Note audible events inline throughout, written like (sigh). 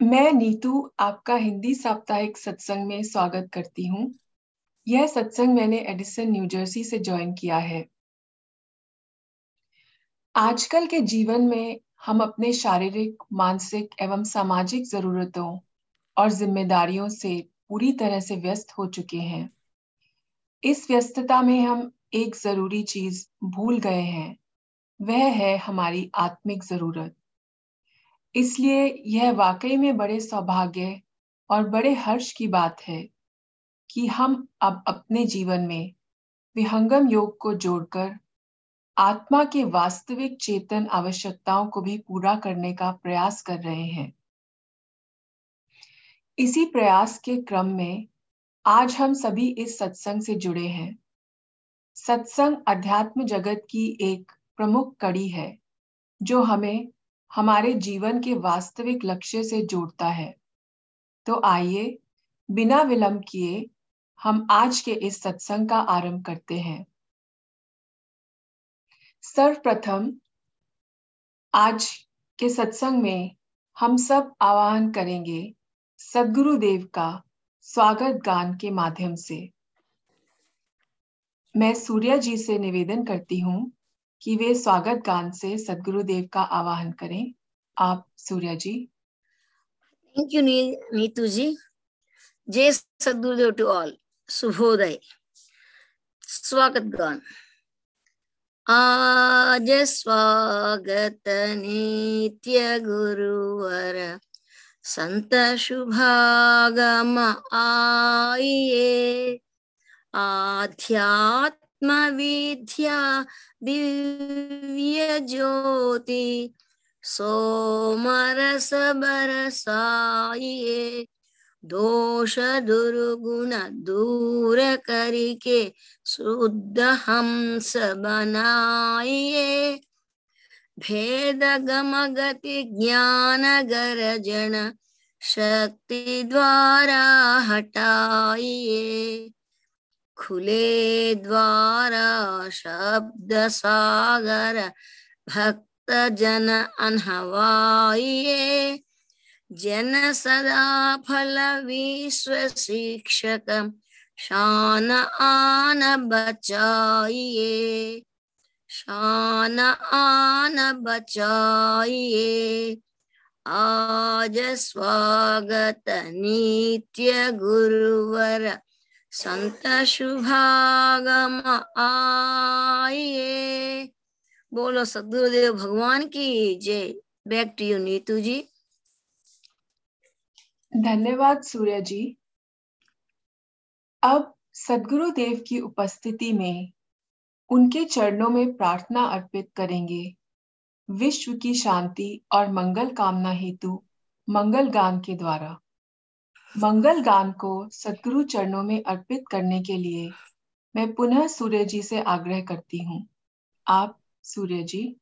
मैं नीतू आपका हिंदी साप्ताहिक सत्संग में स्वागत करती हूँ। यह सत्संग मैंने एडिसन, न्यू जर्सी से ज्वाइन किया है। आजकल के जीवन में हम अपने शारीरिक, मानसिक एवं सामाजिक जरूरतों और जिम्मेदारियों से पूरी तरह से व्यस्त हो चुके हैं। इस व्यस्तता में हम एक ज़रूरी चीज़ भूल गए हैं, वह है हमारी आत्मिक ज़रूरत। इसलिए यह वाकई में बड़े सौभाग्य और बड़े हर्ष की बात है कि हम अब अपने जीवन में विहंगम योग को जोड़कर आत्मा के वास्तविक चेतन आवश्यकताओं को भी पूरा करने का प्रयास कर रहे हैं। इसी प्रयास के क्रम में आज हम सभी इस सत्संग से जुड़े हैं। सत्संग अध्यात्म जगत की एक प्रमुख कड़ी है, जो हमें हमारे जीवन के वास्तविक लक्ष्य से जोड़ता है। तो आइए, बिना विलंब किए, हम आज के इस सत्संग का आरंभ करते हैं। सर्वप्रथम, आज के सत्संग में हम सब आवाहन करेंगे सदगुरु देव का स्वागत गान के माध्यम से। मैं सूर्या जी से निवेदन करती हूँ कि वे स्वागत गान से सदगुरु देव का आवाहन करें। आप, सूर्या जी। थैंक यू नीतू जी जय सदगुरुदेव टू ऑल शुभोदय स्वागत गान आज स्वागत नित्य गुरुवर संत शुभागम आइए आध्यात्म विद्या दिव्य ज्योति सोमरस बरसाइए दोष दुर्गुण दूर करके शुद्ध हंस बनाइए भेद गम गति ज्ञान गरजन शक्ति द्वारा हटाइए खुले द्वारा शब्द सागर, भक्त जन सदा फल विश्व शिक्षक, शान आन बचाइए। शान आन बचाइए। आज स्वागत नित्य गुरुवर संत शुभागम आइए बोलो सदगुरुदेव, भगवान की जय। Back to you Neetu ji. धन्यवाद, सूर्य जी। अब सदगुरु देव की उपस्थिति में उनके चरणों में प्रार्थना अर्पित करेंगे। विश्व की शांति और मंगल कामना हेतु मंगल गान के द्वारा। मंगल गान को सदगुरु चरणों में अर्पित करने के लिए मैं पुनः सूर्य जी से आग्रह करती हूँ। आप, सूर्य जी।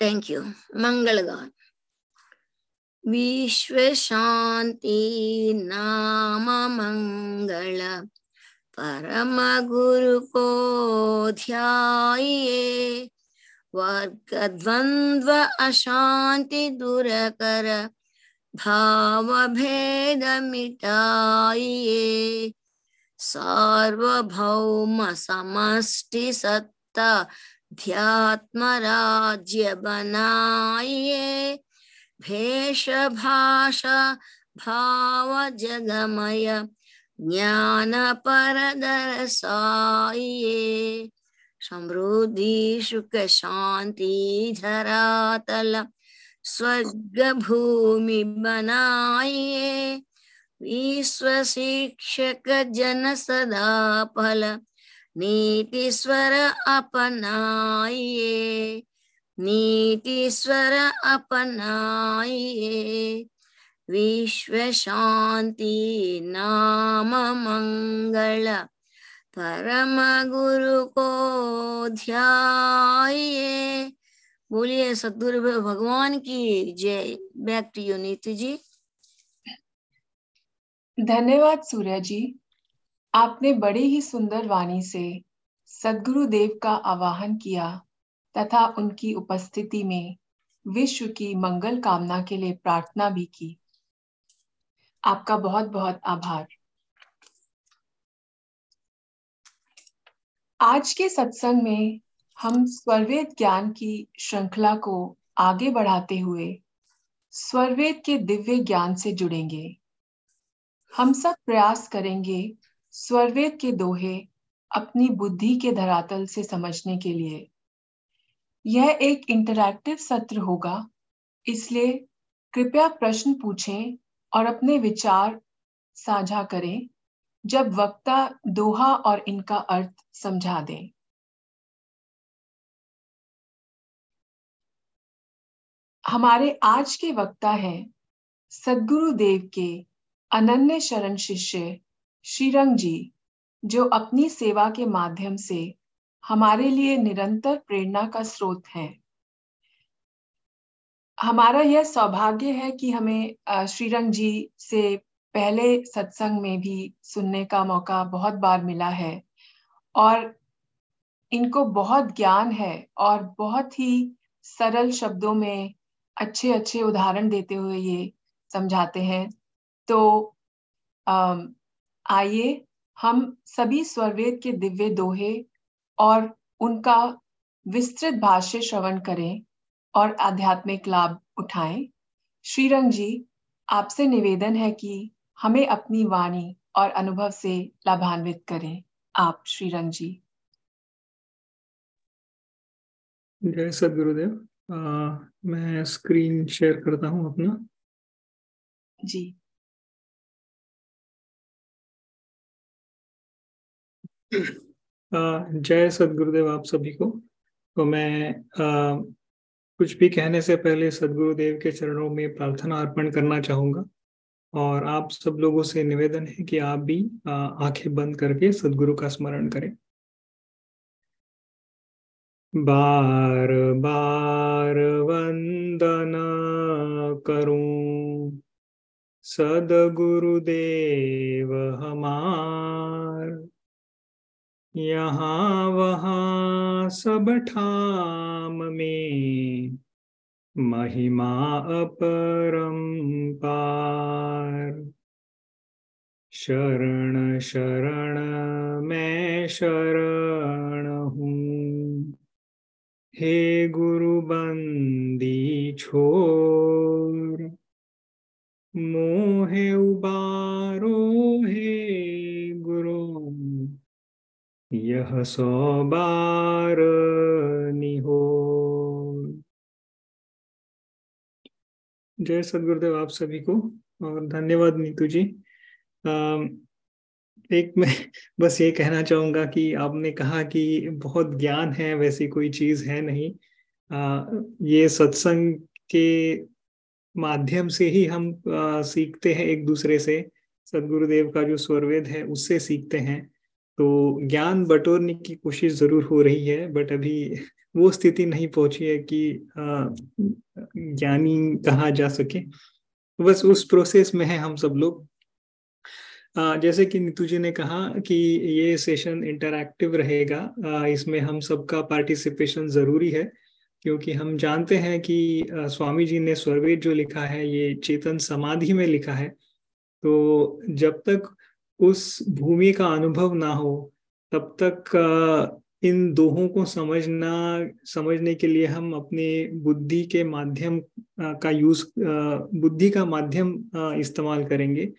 थैंक यू मंगल गान। विश्व शांति नाम मंगल। परम गुरु को ध्याये। वर्ग द्वंद्व अशांति दूर कर। भाव भेद मिटाइए सार्वभौम समष्टि सत्ता ध्यात्म राज्य बनाइए भेष भाषा भाव जगमय ज्ञान पर दर्शाइए समृद्धि, सुख, शांति, धरातल स्वर्ग भूमि बनाइए विश्व शिक्षक जन सदा फल नीति स्वर अपनाइए नीति स्वर अपनाइए विश्व शांति नाम मंगल परम गुरु को ध्याये। बोलिए सदगुरु भगवान की जय। बैक टू यू नीति जी धन्यवाद सूर्या जी। आपने बड़ी ही सुंदर वाणी से सदगुरु देव का आवाहन किया तथा उनकी उपस्थिति में विश्व की मंगल कामना के लिए प्रार्थना भी की। आपका बहुत बहुत आभार। आज के सत्संग में हम स्वरवेद ज्ञान की श्रृंखला को आगे बढ़ाते हुए स्वरवेद के दिव्य ज्ञान से जुड़ेंगे। हम सब प्रयास करेंगे स्वरवेद के दोहे अपनी बुद्धि के धरातल से समझने के लिए। यह एक इंटरैक्टिव सत्र होगा, इसलिए कृपया प्रश्न पूछें और अपने विचार साझा करें, जब वक्ता दोहा और इनका अर्थ समझा दें। हमारे आज के वक्ता हैं सदगुरु देव के अनन्य शरण शिष्य श्रीरंग जी, जो अपनी सेवा के माध्यम से हमारे लिए निरंतर प्रेरणा का स्रोत है। हमारा यह सौभाग्य है कि हमें श्रीरंग जी से पहले सत्संग में भी सुनने का मौका बहुत बार मिला है और इनको बहुत ज्ञान है और बहुत ही सरल शब्दों में अच्छे अच्छे उदाहरण देते हुए ये समझाते हैं। तो आइए हम सभी स्वरवेद के दिव्य दोहे और उनका विस्तृत भाष्य श्रवण करें और आध्यात्मिक लाभ उठाएँ। श्रीरंग जी, आपसे निवेदन है कि हमें अपनी वाणी और अनुभव से लाभान्वित करें। आप, श्रीरंग जी। जय सदगुरुदेव मैं स्क्रीन शेयर करता हूँ अपना। जी। जय सदगुरुदेव आप सभी को। तो मैं आ, कुछ भी कहने से पहले सदगुरुदेव के चरणों में प्रार्थना अर्पण करना चाहूँगा। और आप सब लोगों से निवेदन है कि आप भी आँखें बंद करके सदगुरु का स्मरण करें। बार बार वंदन करूँ। सदगुरुदेव हमार, यहाँ वहाँ सब ठाम में महिमा अपरम पार। शरण शरण मैं शरण हूँ। हे गुरु बंदी छोर, मोहे उबारो हे गुरु। यह सौ बार निहो जय सदगुरुदेव आप सभी को, और धन्यवाद नीतू जी। एक मैं बस ये कहना चाहूँगा कि आपने कहा कि बहुत ज्ञान है वैसी कोई चीज़ है नहीं। आ, ये सत्संग के माध्यम से ही हम आ, सीखते हैं एक दूसरे से। सदगुरुदेव का जो स्वरवेद है उससे सीखते हैं। तो ज्ञान बटोरने की कोशिश ज़रूर हो रही है बट अभी वो स्थिति नहीं पहुँची है कि ज्ञानी कहा जा सके। बस उस प्रोसेस में है हम सब लोग। जैसे कि नीतू जी ने कहा कि ये सेशन इंटरैक्टिव रहेगा इसमें हम सबका पार्टिसिपेशन ज़रूरी है, क्योंकि हम जानते हैं कि स्वामी जी ने स्वरवेद जो लिखा है, ये चेतन समाधि में लिखा है। तो जब तक उस भूमि का अनुभव ना हो, तब तक इन दोहों को समझना, समझने के लिए हम अपने बुद्धि के माध्यम का यूज़ बुद्धि का माध्यम इस्तेमाल करेंगे।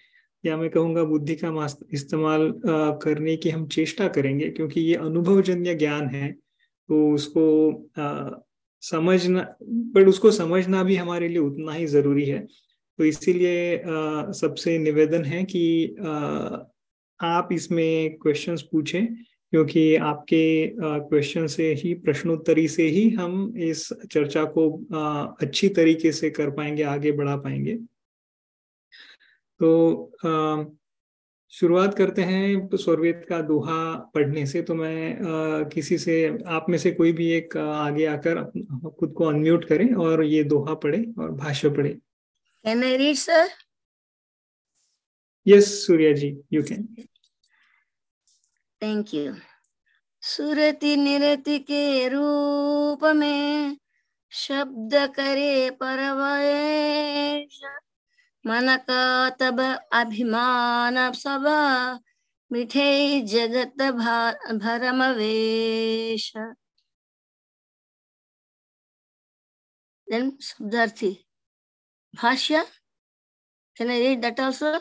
या मैं कहूँगा बुद्धि का इस्तेमाल करने की हम चेष्टा करेंगे, क्योंकि ये अनुभवजन्य ज्ञान है तो उसको समझना बट उसको समझना भी हमारे लिए उतना ही ज़रूरी है। तो इसीलिए सबसे निवेदन है कि आप इसमें क्वेश्चंस पूछें, क्योंकि आपके क्वेश्चन से ही, प्रश्नोत्तरी से ही हम इस चर्चा को अच्छी तरीके से कर पाएँगे, आगे बढ़ा पाएँगे। तो शुरुआत करते हैं स्वरवेद का दोहा पढ़ने से तो मैं आ, किसी से आप में से कोई भी एक आगे आकर खुद को अनम्यूट करें और ये दोहा पढ़े और भाष्य पढ़े Can I read, sir? Yes, Surya ji, you can. Thank you. सुरति निरति के रूप में शब्द करे परवेश मन का तब अभिमान सब मिठे जगत भरम वेश then subdarthi bhashya can i read that also?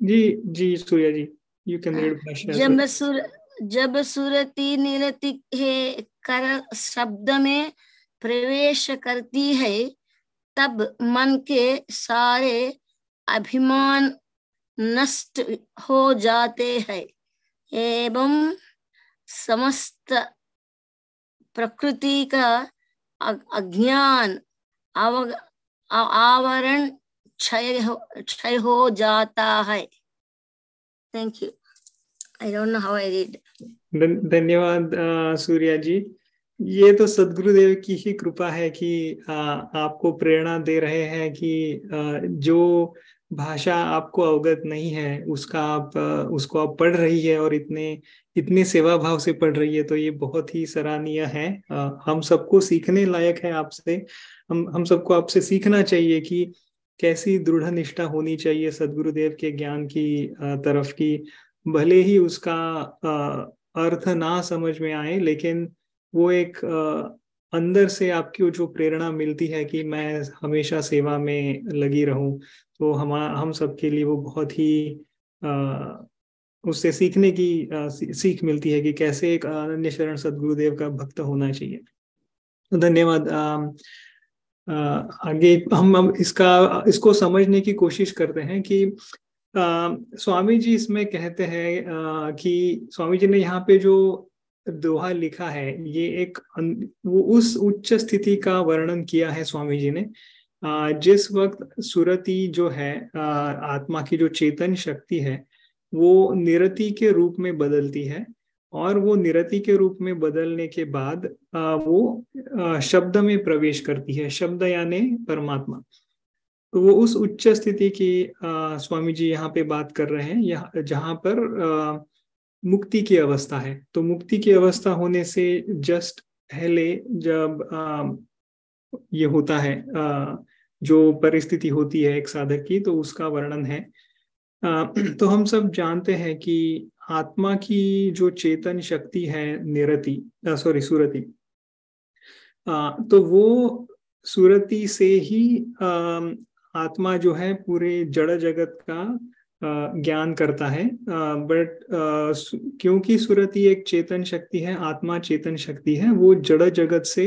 जी जी Surya ji you can read भाष्य जब सुर जब सुरति निरति है कर शब्द में प्रवेश करती है तब मन के सारे अभिमान नष्ट हो जाते हैं। एवं समस्त प्रकृति का अज्ञान आवरण क्षय हो क्षय हो जाता है। Thank you I don't know how I read धन्यवाद सूर्या जी। ये तो सदगुरुदेव की ही कृपा है कि आ, आपको प्रेरणा दे रहे हैं कि आ, जो भाषा आपको अवगत नहीं है उसका आप उसको आप पढ़ रही है और इतने इतने सेवा भाव से पढ़ रही है तो ये बहुत ही सराहनीय है। आ, हम सबको सीखने लायक है आपसे। हम हम सबको आपसे सीखना चाहिए कि कैसी दृढ़ निष्ठा होनी चाहिए सदगुरुदेव के ज्ञान की तरफ़ की भले ही उसका अर्थ ना समझ में आए लेकिन वो एक अंदर से आपकी जो प्रेरणा मिलती है कि मैं हमेशा सेवा में लगी रहूँ तो हम हम सबके लिए वो बहुत ही उससे सीखने की सीख मिलती है कि कैसे एक अनन्य शरण सदगुरुदेव का भक्त होना चाहिए। तो धन्यवाद आगे हम हम इसका इसको समझने की कोशिश करते हैं कि आ, स्वामी जी इसमें कहते हैं कि स्वामी जी ने यहाँ पे जो दोहा लिखा है, ये एक वो उस उच्च स्थिति का वर्णन किया है स्वामी जी ने जिस वक्त सुरति जो है आत्मा की जो चेतन शक्ति है, वो निरति के रूप में बदलती है और वो निरति के रूप में बदलने के बाद वो शब्द में प्रवेश करती है, शब्द यानी परमात्मा। तो वो उस उच्च स्थिति की स्वामी जी यहाँ पे बात कर रहे हैं, यहाँ, जहाँ पर मुक्ति की अवस्था है। तो मुक्ति की अवस्था होने से जस्ट पहले जब आ, ये होता है आ, जो परिस्थिति होती है एक साधक की तो उसका वर्णन है। आ, तो हम सब जानते हैं कि आत्मा की जो चेतन शक्ति है निरति सॉरी सुरति तो वो सुरति से ही आ, आत्मा जो है पूरे जड़ जगत का ज्ञान करता है। बट क्योंकि सुरति एक चेतन शक्ति है, आत्मा चेतन शक्ति है, वो जड़ जगत से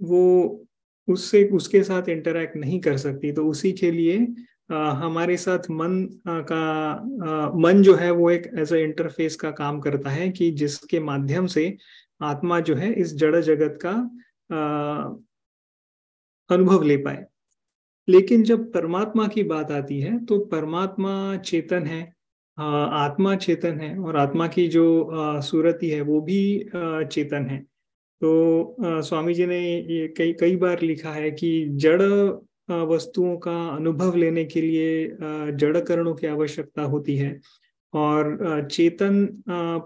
वो उससे, उसके साथ इंटरेक्ट नहीं कर सकती। तो उसी के लिए हमारे साथ मन का मन जो है, वो एक एज अ इंटरफेस का काम करता है कि जिसके माध्यम से आत्मा जो है, इस जड़ जगत का अनुभव ले पाए। लेकिन जब परमात्मा की बात आती है तो परमात्मा चेतन है आत्मा चेतन है और आत्मा की जो सूरती है वो भी चेतन है। तो स्वामी जी ने ये कई कई बार लिखा है कि जड़ वस्तुओं का अनुभव लेने के लिए जड़ करणों की आवश्यकता होती है और चेतन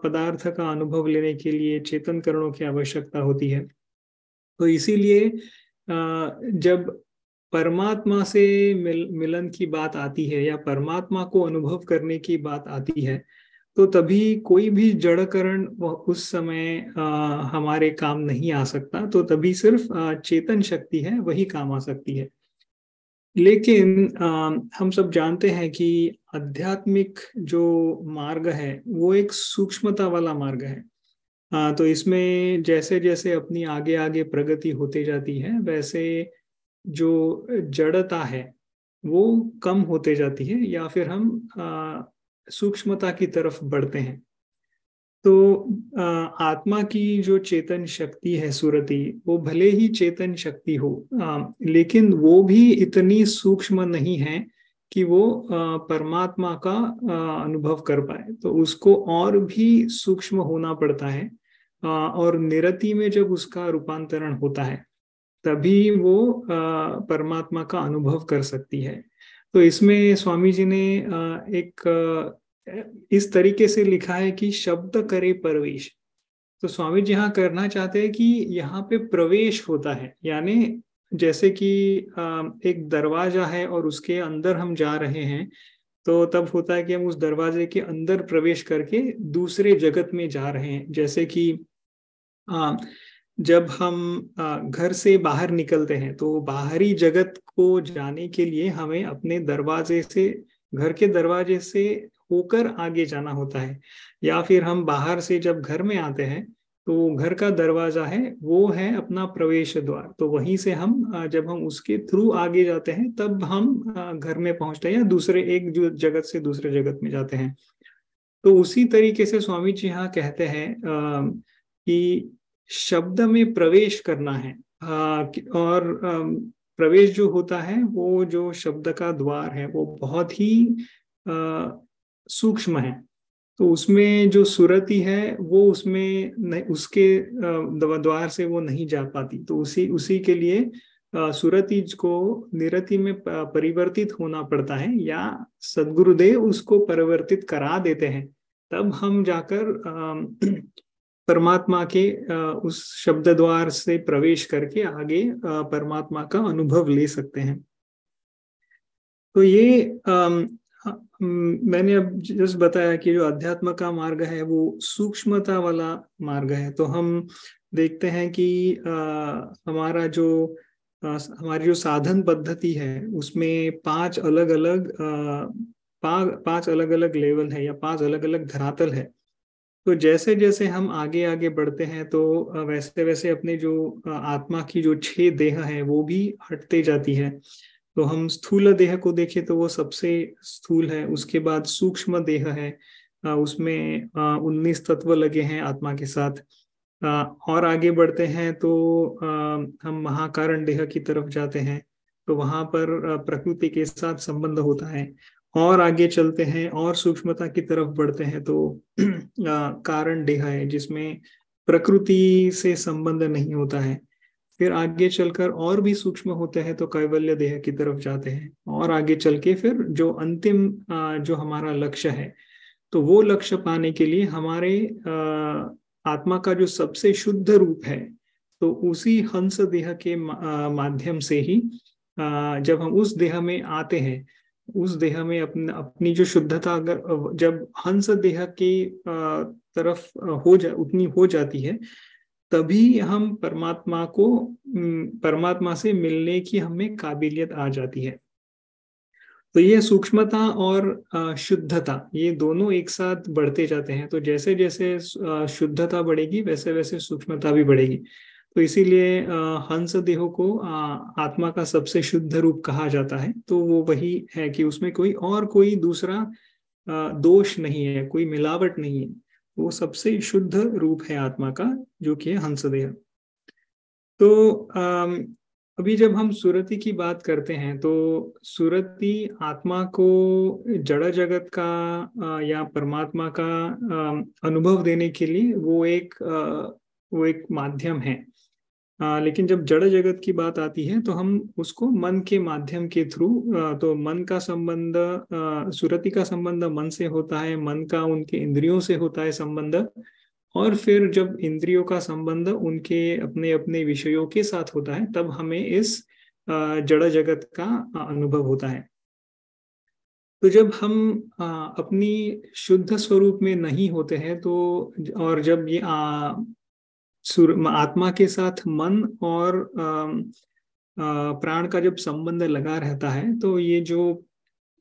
पदार्थ का अनुभव लेने के लिए चेतन करणों की आवश्यकता होती है। तो इसीलिए जब परमात्मा से मिल, मिलन की बात आती है या परमात्मा को अनुभव करने की बात आती है तो तभी कोई भी जड़करण उस समय आ, हमारे काम नहीं आ सकता तो तभी सिर्फ़ आ, चेतन शक्ति है वही काम आ सकती है। लेकिन आ, हम सब जानते हैं कि आध्यात्मिक जो मार्ग है वो एक सूक्ष्मता वाला मार्ग है। आ, तो इसमें जैसे जैसे अपनी आगे आगे प्रगति होते जाती है वैसे जो जड़ता है वो कम होते जाती है या फिर हम सूक्ष्मता की तरफ़ बढ़ते हैं। तो आ, आत्मा की जो चेतन शक्ति है सुरति वो भले ही चेतन शक्ति हो आ, लेकिन वो भी इतनी सूक्ष्म नहीं है कि वो परमात्मा का अनुभव कर पाए। तो उसको और भी सूक्ष्म होना पड़ता है और निरति में जब उसका रूपांतरण होता है तभी वो परमात्मा का अनुभव कर सकती है। तो इसमें स्वामी जी ने एक इस तरीके से लिखा है कि शब्द करे प्रवेश। तो स्वामी जी यहाँ करना चाहते हैं कि यहाँ पे प्रवेश होता है। यानी जैसे कि एक दरवाज़ा है और उसके अंदर हम जा रहे हैं तो तब होता है कि हम उस दरवाजे के अंदर प्रवेश करके दूसरे जगत में जा रहे हैं। जैसे कि जब हम घर से बाहर निकलते हैं तो बाहरी जगत को जाने के लिए हमें अपने दरवाजे से, घर के दरवाजे से होकर आगे जाना होता है। या फिर हम बाहर से जब घर में आते हैं तो घर का दरवाज़ा है, वो है अपना प्रवेश द्वार। तो वहीं से हम जब हम उसके थ्रू आगे जाते हैं, तब हम घर में पहुँचते हैं या दूसरे, एक जगत से दूसरे जगत में जाते हैं। तो उसी तरीके से स्वामी जी यहाँ कहते हैं कि शब्द में प्रवेश करना है। और प्रवेश जो होता है, वो जो शब्द का द्वार है, वो बहुत ही सूक्ष्म है। तो उसमें जो सुरति है, वो उसमें उसके द्वार से वो नहीं जा पाती। तो उसी उसी के लिए सुरति को निरति में परिवर्तित होना पड़ता है या सदगुरुदेव उसको परिवर्तित करा देते हैं। तब हम जाकर परमात्मा के उस शब्द द्वार से प्रवेश करके आगे परमात्मा का अनुभव ले सकते हैं। तो ये मैंने अब जस्ट बताया कि जो अध्यात्म का मार्ग है वो सूक्ष्मता वाला मार्ग है। तो हम देखते हैं कि आ, हमारा जो आ, हमारी जो साधन पद्धति है उसमें पाँच अलग अलग पाँच अलग अलग लेवल है या पाँच अलग अलग धरातल है। तो जैसे जैसे हम आगे आगे बढ़ते हैं तो वैसे वैसे अपने जो आत्मा की जो छह देह है, वो भी हटते जाती है। तो हम स्थूल देह को देखें तो वो सबसे स्थूल है। उसके बाद सूक्ष्म देह है। उसमें उन्नीस तत्व लगे हैं आत्मा के साथ। और आगे बढ़ते हैं तो हम महाकारण देह की तरफ़ जाते हैं। तो वहाँ पर प्रकृति के साथ संबंध होता है। और आगे चलते हैं, और सूक्ष्मता की तरफ़ बढ़ते हैं तो (clears throat) कारण देह है, जिसमें प्रकृति से संबंध नहीं होता है। फिर आगे चलकर और भी सूक्ष्म होते हैं तो कैवल्य देह की तरफ़ जाते हैं, और आगे चल के फिर जो अंतिम जो हमारा लक्ष्य है तो वो लक्ष्य पाने के लिए हमारे आत्मा का जो सबसे शुद्ध रूप है तो उसी हंस देह के माध्यम से ही जब हम उस देह में आते हैं उस देह में अपने, अपनी जो शुद्धता अगर जब हंस देह की तरफ़ हो जा, उतनी हो जाती है, तभी हम परमात्मा को परमात्मा से मिलने की हमें काबिलियत आ जाती है। तो ये सूक्ष्मता और शुद्धता, ये दोनों एक साथ बढ़ते जाते हैं। तो जैसे जैसे शुद्धता बढ़ेगी वैसे वैसे सूक्ष्मता भी बढ़ेगी। तो इसीलिए हंस देह को आत्मा का सबसे शुद्ध रूप कहा जाता है। तो वो वही है कि उसमें कोई और कोई दूसरा दोष नहीं है, कोई मिलावट नहीं है। वो सबसे शुद्ध रूप है आत्मा का, जो कि है हंस देह। तो अभी जब हम सुरति की बात करते हैं तो सुरति आत्मा को जड़ जगत का या परमात्मा का अनुभव देने के लिए वो एक वो एक माध्यम है। आ, लेकिन जब जड़ जगत की बात आती है तो हम उसको मन के माध्यम के थ्रू तो मन का संबंध सुरति का संबंध मन से होता है मन का उनके इंद्रियों से होता है संबंध और फिर जब इंद्रियों का संबंध उनके अपने अपने विषयों के साथ होता है तब हमें इस जड़ जगत का अनुभव होता है। तो जब हम अपनी शुद्ध स्वरूप में नहीं होते हैं तो और जब ये आत्मा के साथ मन और प्राण का जब संबंध लगा रहता है तो ये जो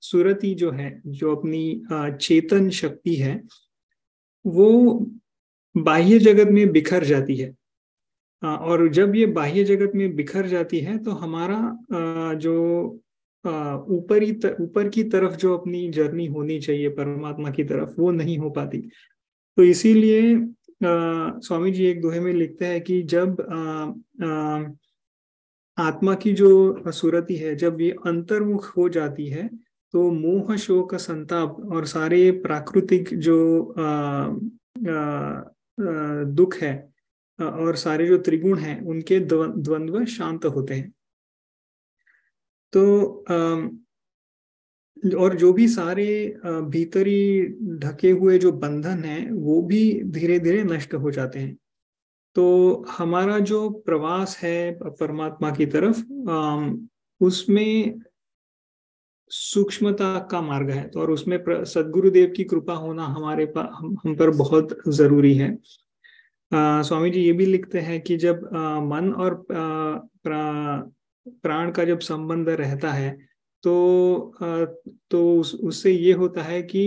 सुरति जो है, जो अपनी चेतन शक्ति है, वो बाह्य जगत में बिखर जाती है। और जब ये बाह्य जगत में बिखर जाती है तो हमारा जो ऊपरी ऊपर की तरफ़ जो अपनी जर्नी होनी चाहिए परमात्मा की तरफ़, वो नहीं हो पाती। तो इसीलिए स्वामी जी एक दोहे में लिखते हैं कि जब आ, आ, आत्मा की जो सुरति है जब ये अंतर्मुख हो जाती है तो मोह शोक संताप और सारे प्राकृतिक जो आ, आ, दुख है और सारे जो त्रिगुण हैं उनके द्वंद्व शांत होते हैं। तो आ, और जो भी सारे भीतरी ढके हुए जो बंधन हैं वो भी धीरे धीरे नष्ट हो जाते हैं। तो हमारा जो प्रवास है परमात्मा की तरफ़ उसमें सूक्ष्मता का मार्ग है तो और उसमें सदगुरुदेव की कृपा होना हमारे पास हम, पर बहुत ज़रूरी है। आ, स्वामी जी ये भी लिखते हैं कि जब आ, मन और प्रा, प्राण का जब संबंध रहता है तो तो उस, उससे ये होता है कि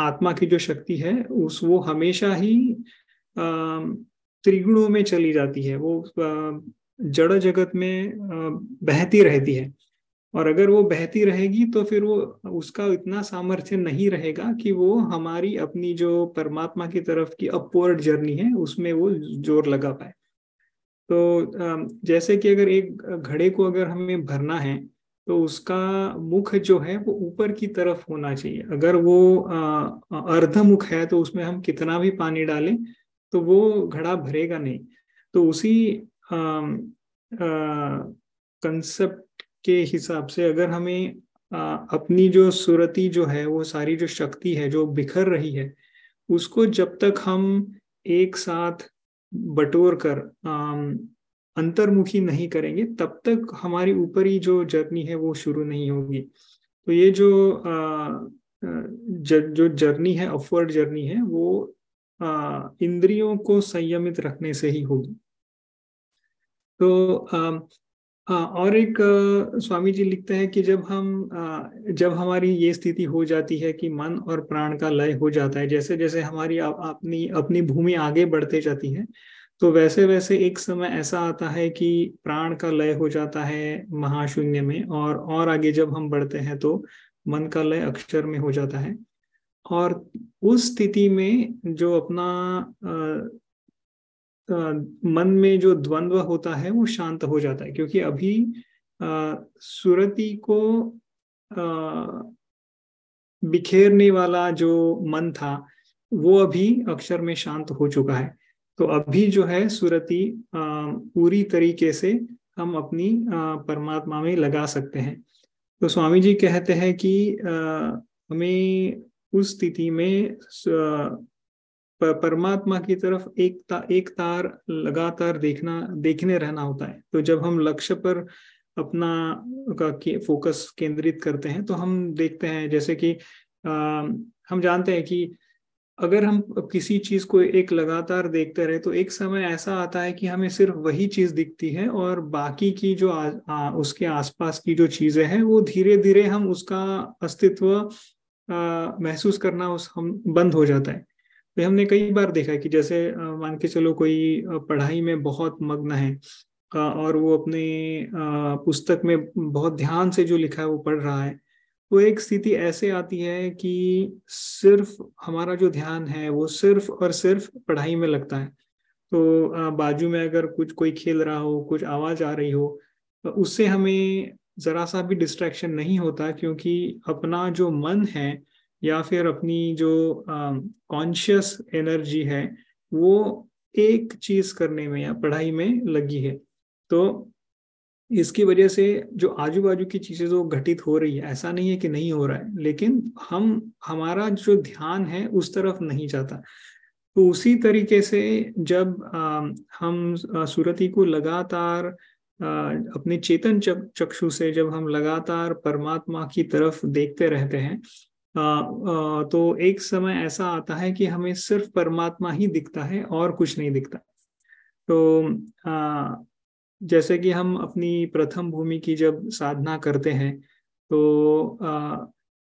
आत्मा की जो शक्ति है उस वो हमेशा ही त्रिगुणों में चली जाती है। वो जड़ जगत में बहती रहती है। और अगर वो बहती रहेगी तो फिर वो उसका इतना सामर्थ्य नहीं रहेगा कि वो हमारी अपनी जो परमात्मा की तरफ़ की अपवर्ड जर्नी है उसमें वो ज़ोर लगा पाए। तो जैसे कि अगर एक घड़े को अगर हमें भरना है तो उसका मुख जो है वो ऊपर की तरफ़ होना चाहिए। अगर वो अर्ध मुख है तो उसमें हम कितना भी पानी डालें तो वो घड़ा भरेगा नहीं। तो उसी कंसेप्ट के हिसाब से अगर हमें आ, अपनी जो सुरती जो है वो सारी जो शक्ति है जो बिखर रही है उसको जब तक हम एक साथ बटोर कर अंतर्मुखी नहीं करेंगे तब तक हमारी ऊपरी जो जर्नी है वो शुरू नहीं होगी। तो ये जो आ, ज, जर्नी है अपवर्ड जर्नी है वो इंद्रियों को संयमित रखने से ही होगी। तो और एक स्वामी जी लिखते हैं कि जब हम जब हमारी ये स्थिति हो जाती है कि मन और प्राण का लय हो जाता है जैसे जैसे हमारी अपनी अपनी भूमि आगे बढ़ते जाती है तो वैसे वैसे एक समय ऐसा आता है कि प्राण का लय हो जाता है महाशून्य में और और आगे जब हम बढ़ते हैं तो मन का लय अक्षर में हो जाता है। और उस स्थिति में जो अपना आ, आ, मन में जो द्वंद्व होता है वो शांत हो जाता है क्योंकि अभी सुरति को आ, बिखेरने वाला जो मन था वो अभी अक्षर में शांत हो चुका है। तो अभी जो है सुरति पूरी तरीके से हम अपनी परमात्मा में लगा सकते हैं। तो स्वामी जी कहते हैं कि हमें उस स्थिति में परमात्मा की तरफ़ एक ता, एक तार लगातार देखना देखने रहना होता है। तो जब हम लक्ष्य पर अपना का के, फोकस केंद्रित करते हैं तो हम देखते हैं जैसे कि आ, हम जानते हैं कि अगर हम किसी चीज़ को एक लगातार देखते रहे तो एक समय ऐसा आता है कि हमें सिर्फ़ वही चीज़ दिखती है और बाकी की जो आ, आ, उसके आसपास की जो चीज़ें हैं वो धीरे धीरे हम उसका अस्तित्व महसूस करना उस हम बंद हो जाता है। तो हमने कई बार देखा है कि जैसे मान के चलो कोई पढ़ाई में बहुत मग्न है और वो अपने पुस्तक में बहुत ध्यान से जो लिखा है वो पढ़ रहा है तो एक स्थिति ऐसे आती है कि सिर्फ़ हमारा जो ध्यान है, वो सिर्फ़ और सिर्फ़ पढ़ाई में लगता है। तो बाजू में अगर कुछ, कोई खेल रहा हो, कुछ आवाज़ आ रही हो उससे हमें जरा सा भी डिस्ट्रैक्शन नहीं होता क्योंकि अपना जो मन है या फिर अपनी जो कॉन्शियस एनर्जी है, वो एक चीज़ करने में या पढ़ाई में लगी है। तो इसकी वजह से जो आजू बाजू की चीज़ें जो घटित हो रही है ऐसा नहीं है कि नहीं हो रहा है लेकिन हम हमारा जो ध्यान है उस तरफ़ नहीं जाता। तो उसी तरीके से जब आ, हम सुरति को लगातार अपने चेतन चक, चक्षु से जब हम लगातार परमात्मा की तरफ़ देखते रहते हैं आ, आ, तो एक समय ऐसा आता है कि हमें सिर्फ़ परमात्मा ही दिखता है और कुछ नहीं दिखता। तो जैसे कि हम अपनी प्रथम भूमि की जब साधना करते हैं तो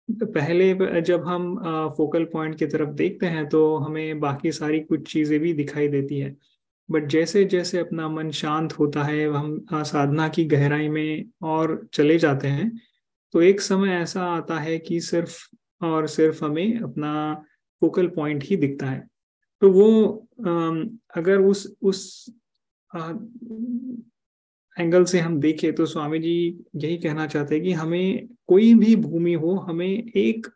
पहले जब हम फोकल पॉइंट की तरफ़ देखते हैं तो हमें बाकी सारी कुछ चीज़ें भी दिखाई देती है। बट जैसे जैसे अपना मन शांत होता है, हम साधना की गहराई में और चले जाते हैं तो एक समय ऐसा आता है कि सिर्फ़ और सिर्फ़ हमें अपना फोकल पॉइंट ही दिखता है। तो वो अगर उस उस एंगल से हम देखें तो स्वामी जी यही कहना चाहते हैं कि हमें कोई भी भूमि हो हमें एक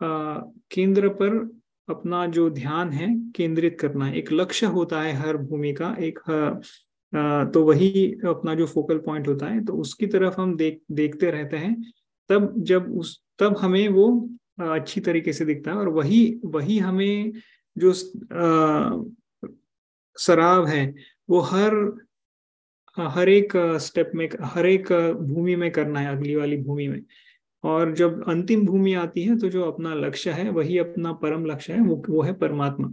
आ, केंद्र पर अपना जो ध्यान है केंद्रित करना है। एक लक्ष्य होता है हर भूमि का एक आ, तो वही अपना जो फोकल पॉइंट होता है तो उसकी तरफ़ हम देख देखते रहते हैं। तब जब उस तब हमें वो अच्छी तरीके से दिखता है और वही वही हमें जो सराव है वो हर हर एक स्टेप में, हर एक भूमि में करना है, अगली वाली भूमि में। और जब अंतिम भूमि आती है तो जो अपना लक्ष्य है, वही अपना परम लक्ष्य है, वो वो है परमात्मा।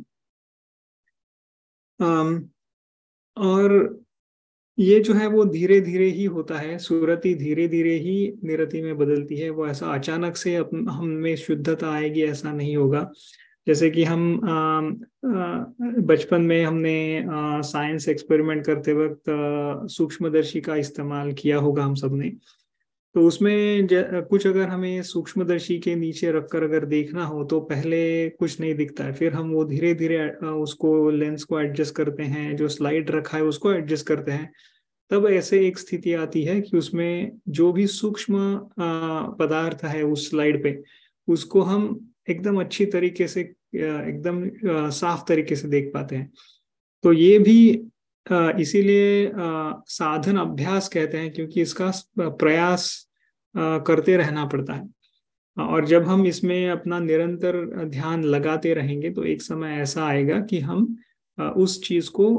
और ये जो है, वो धीरे धीरे ही होता है, सूरती धीरे धीरे ही निरति में बदलती है, वो ऐसा अचानक से हम में शुद्धता आएगी, ऐसा नहीं होगा। जैसे कि हम बचपन में हमने साइंस एक्सपेरिमेंट करते वक्त सूक्ष्मदर्शी का इस्तेमाल किया होगा हम सबने तो उसमें कुछ अगर हमें सूक्ष्मदर्शी के नीचे रखकर अगर देखना हो तो पहले कुछ नहीं दिखता है। फिर हम वो धीरे धीरे उसको लेंस को एडजस्ट करते हैं, जो स्लाइड रखा है उसको एडजस्ट करते हैं। तब ऐसे एक स्थिति आती है कि उसमें जो भी सूक्ष्म पदार्थ है उस स्लाइड पे, उसको हम एकदम अच्छी तरीके से एकदम साफ़ तरीके से देख पाते हैं। तो ये भी इसीलिए साधन अभ्यास कहते हैं, क्योंकि इसका प्रयास करते रहना पड़ता है। और जब हम इसमें अपना निरंतर ध्यान लगाते रहेंगे तो एक समय ऐसा आएगा कि हम उस चीज़ को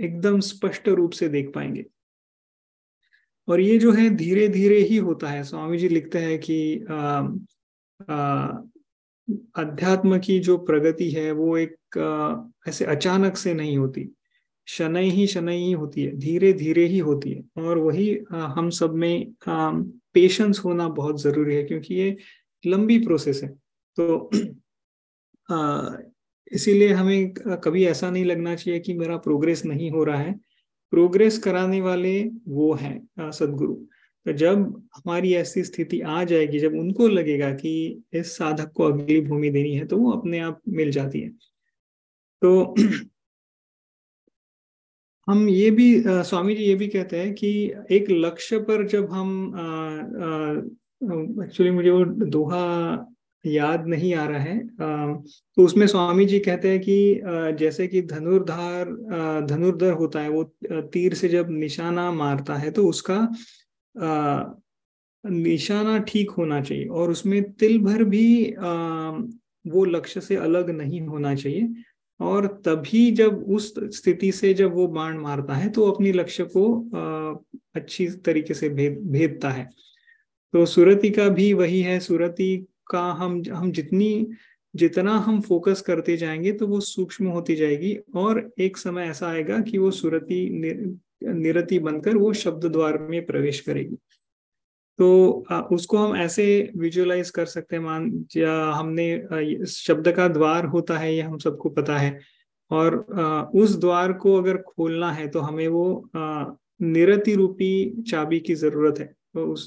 एकदम स्पष्ट रूप से देख पाएँगे। और ये जो है धीरे धीरे ही होता है। स्वामी जी लिखते हैं कि अध्यात्म की जो प्रगति है, वो एक ऐसे अचानक से नहीं होती। शनै ही शनै ही होती है, धीरे धीरे ही होती है। और वही हम सब में पेशेंस होना बहुत ज़रूरी है, क्योंकि ये लंबी प्रोसेस है। तो इसीलिए हमें कभी ऐसा नहीं लगना चाहिए कि मेरा प्रोग्रेस नहीं हो रहा है। प्रोग्रेस कराने वाले वो हैं सदगुरु। तो जब हमारी ऐसी स्थिति आ जाएगी जब उनको लगेगा कि इस साधक को अगली भूमि देनी है तो वो अपने आप मिल जाती है। तो (clears throat) हम ये भी आ, स्वामी जी ये भी कहते हैं कि एक लक्ष्य पर जब हम एक्चुअली मुझे वो दोहा याद नहीं आ रहा है आ, तो उसमें स्वामी जी कहते हैं कि आ, जैसे कि धनुर्धार धनुर्धर होता है वो तीर से जब निशाना मारता है तो उसका निशाना ठीक होना चाहिए और उसमें तिल भर भी आ, वो लक्ष्य से अलग नहीं होना चाहिए। और तभी जब उस स्थिति से जब वो बाण मारता है तो अपनी लक्ष्य को आ, अच्छी तरीके से भेद भेदता है। तो सुरति का भी वही है सुरति का हम हम जितनी जितना हम फोकस करते जाएँगे तो वो सूक्ष्म होती जाएगी। और एक समय ऐसा आएगा कि वो सुरति निरति बनकर वो शब्द द्वार में प्रवेश करेगी। तो उसको हम ऐसे विजुअलाइज कर सकते हैं, मान, या हमने शब्द का द्वार होता है, ये हम सबको पता है। और उस द्वार को अगर खोलना है तो हमें वो निरति रूपी चाबी की ज़रूरत है। तो उस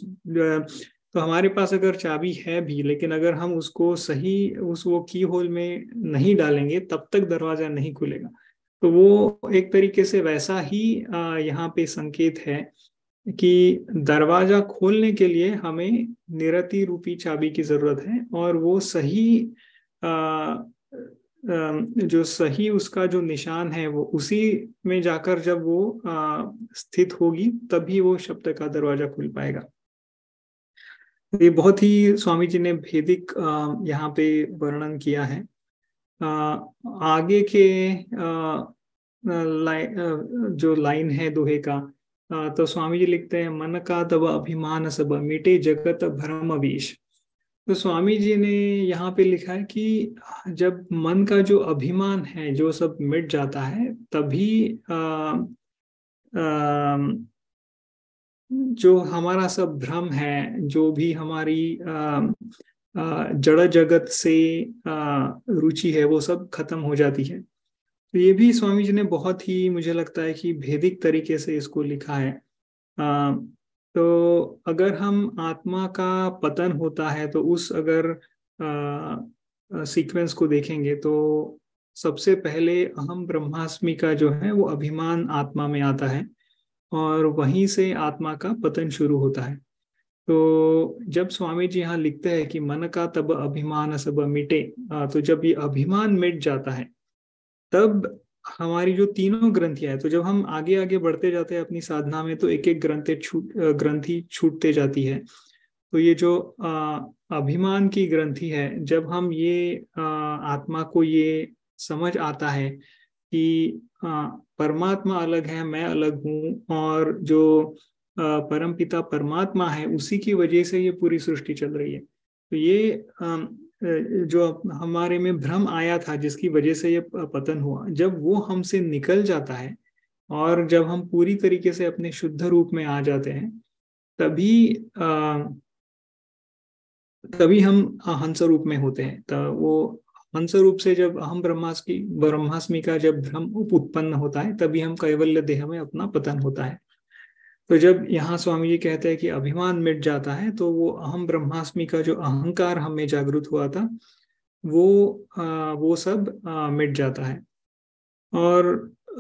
तो हमारे पास अगर चाबी है भी, लेकिन अगर हम उसको सही, उस वो की होल में नहीं डालेंगे, तब तक दरवाज़ा नहीं खुलेगा। तो वो एक तरीके से वैसा ही यहाँ पे संकेत है कि दरवाज़ा खोलने के लिए हमें निरति रूपी चाबी की ज़रूरत है और वो सही आ, जो सही उसका जो निशान है वो उसी में जाकर जब वो स्थित होगी तभी वो शब्द का दरवाज़ा खुल पाएगा। ये बहुत ही स्वामी जी ने भेदिक यहाँ पे वर्णन किया है। आगे के लाइन जो लाइन है दोहे का तो स्वामी जी लिखते हैं, मन का तब अभिमान सब, मिटे जगत भ्रम अभीश तो स्वामी जी ने यहाँ पे लिखा है कि जब मन का जो अभिमान है, जो सब मिट जाता है, तभी जो हमारा सब भ्रम है, जो भी हमारी जड़ जगत से रुचि है, वो सब खत्म हो जाती है। तो ये भी स्वामी जी ने बहुत ही, मुझे लगता है कि भेदिक तरीके से इसको लिखा है। तो अगर हम आत्मा का पतन होता है तो उस अगर सीक्वेंस को देखेंगे तो सबसे पहले अहम ब्रह्मास्मि का जो है, वो अभिमान आत्मा में आता है, और वहीं से आत्मा का पतन शुरू होता है। तो जब स्वामी जी यहाँ लिखते हैं कि मन का तब अभिमान सब मिटे तो जब ये अभिमान मिट जाता है तब हमारी जो तीनों ग्रंथियाँ है तो जब हम आगे आगे बढ़ते जाते हैं अपनी साधना में तो एक एक ग्रंथि छूट ग्रंथि छूटते जाती है। तो ये जो आ, अभिमान की ग्रंथि है जब हम ये आ, आत्मा को ये समझ आता है कि परमात्मा अलग है मैं अलग हूँ और जो परम पिता परमात्मा है, उसी की वजह से ये पूरी सृष्टि चल रही है। तो ये जो हमारे में भ्रम आया था, जिसकी वजह से ये पतन हुआ, जब वो हमसे निकल जाता है और जब हम पूरी तरीके से अपने शुद्ध रूप में आ जाते हैं, तभी तभी हम हंस रूप में होते हैं। तो वो हंस रूप से जब हम ब्रह्मास्मी ब्रह्मास्मि का जब भ्रम उत्पन्न होता है, तभी हम कैवल्य देह में अपना पतन होता है। तो जब यहाँ स्वामी जी कहते हैं कि अभिमान मिट जाता है तो वो अहम ब्रह्मास्मि का जो अहंकार हमें जागृत हुआ था वो आ, वो सब आ, मिट जाता है। और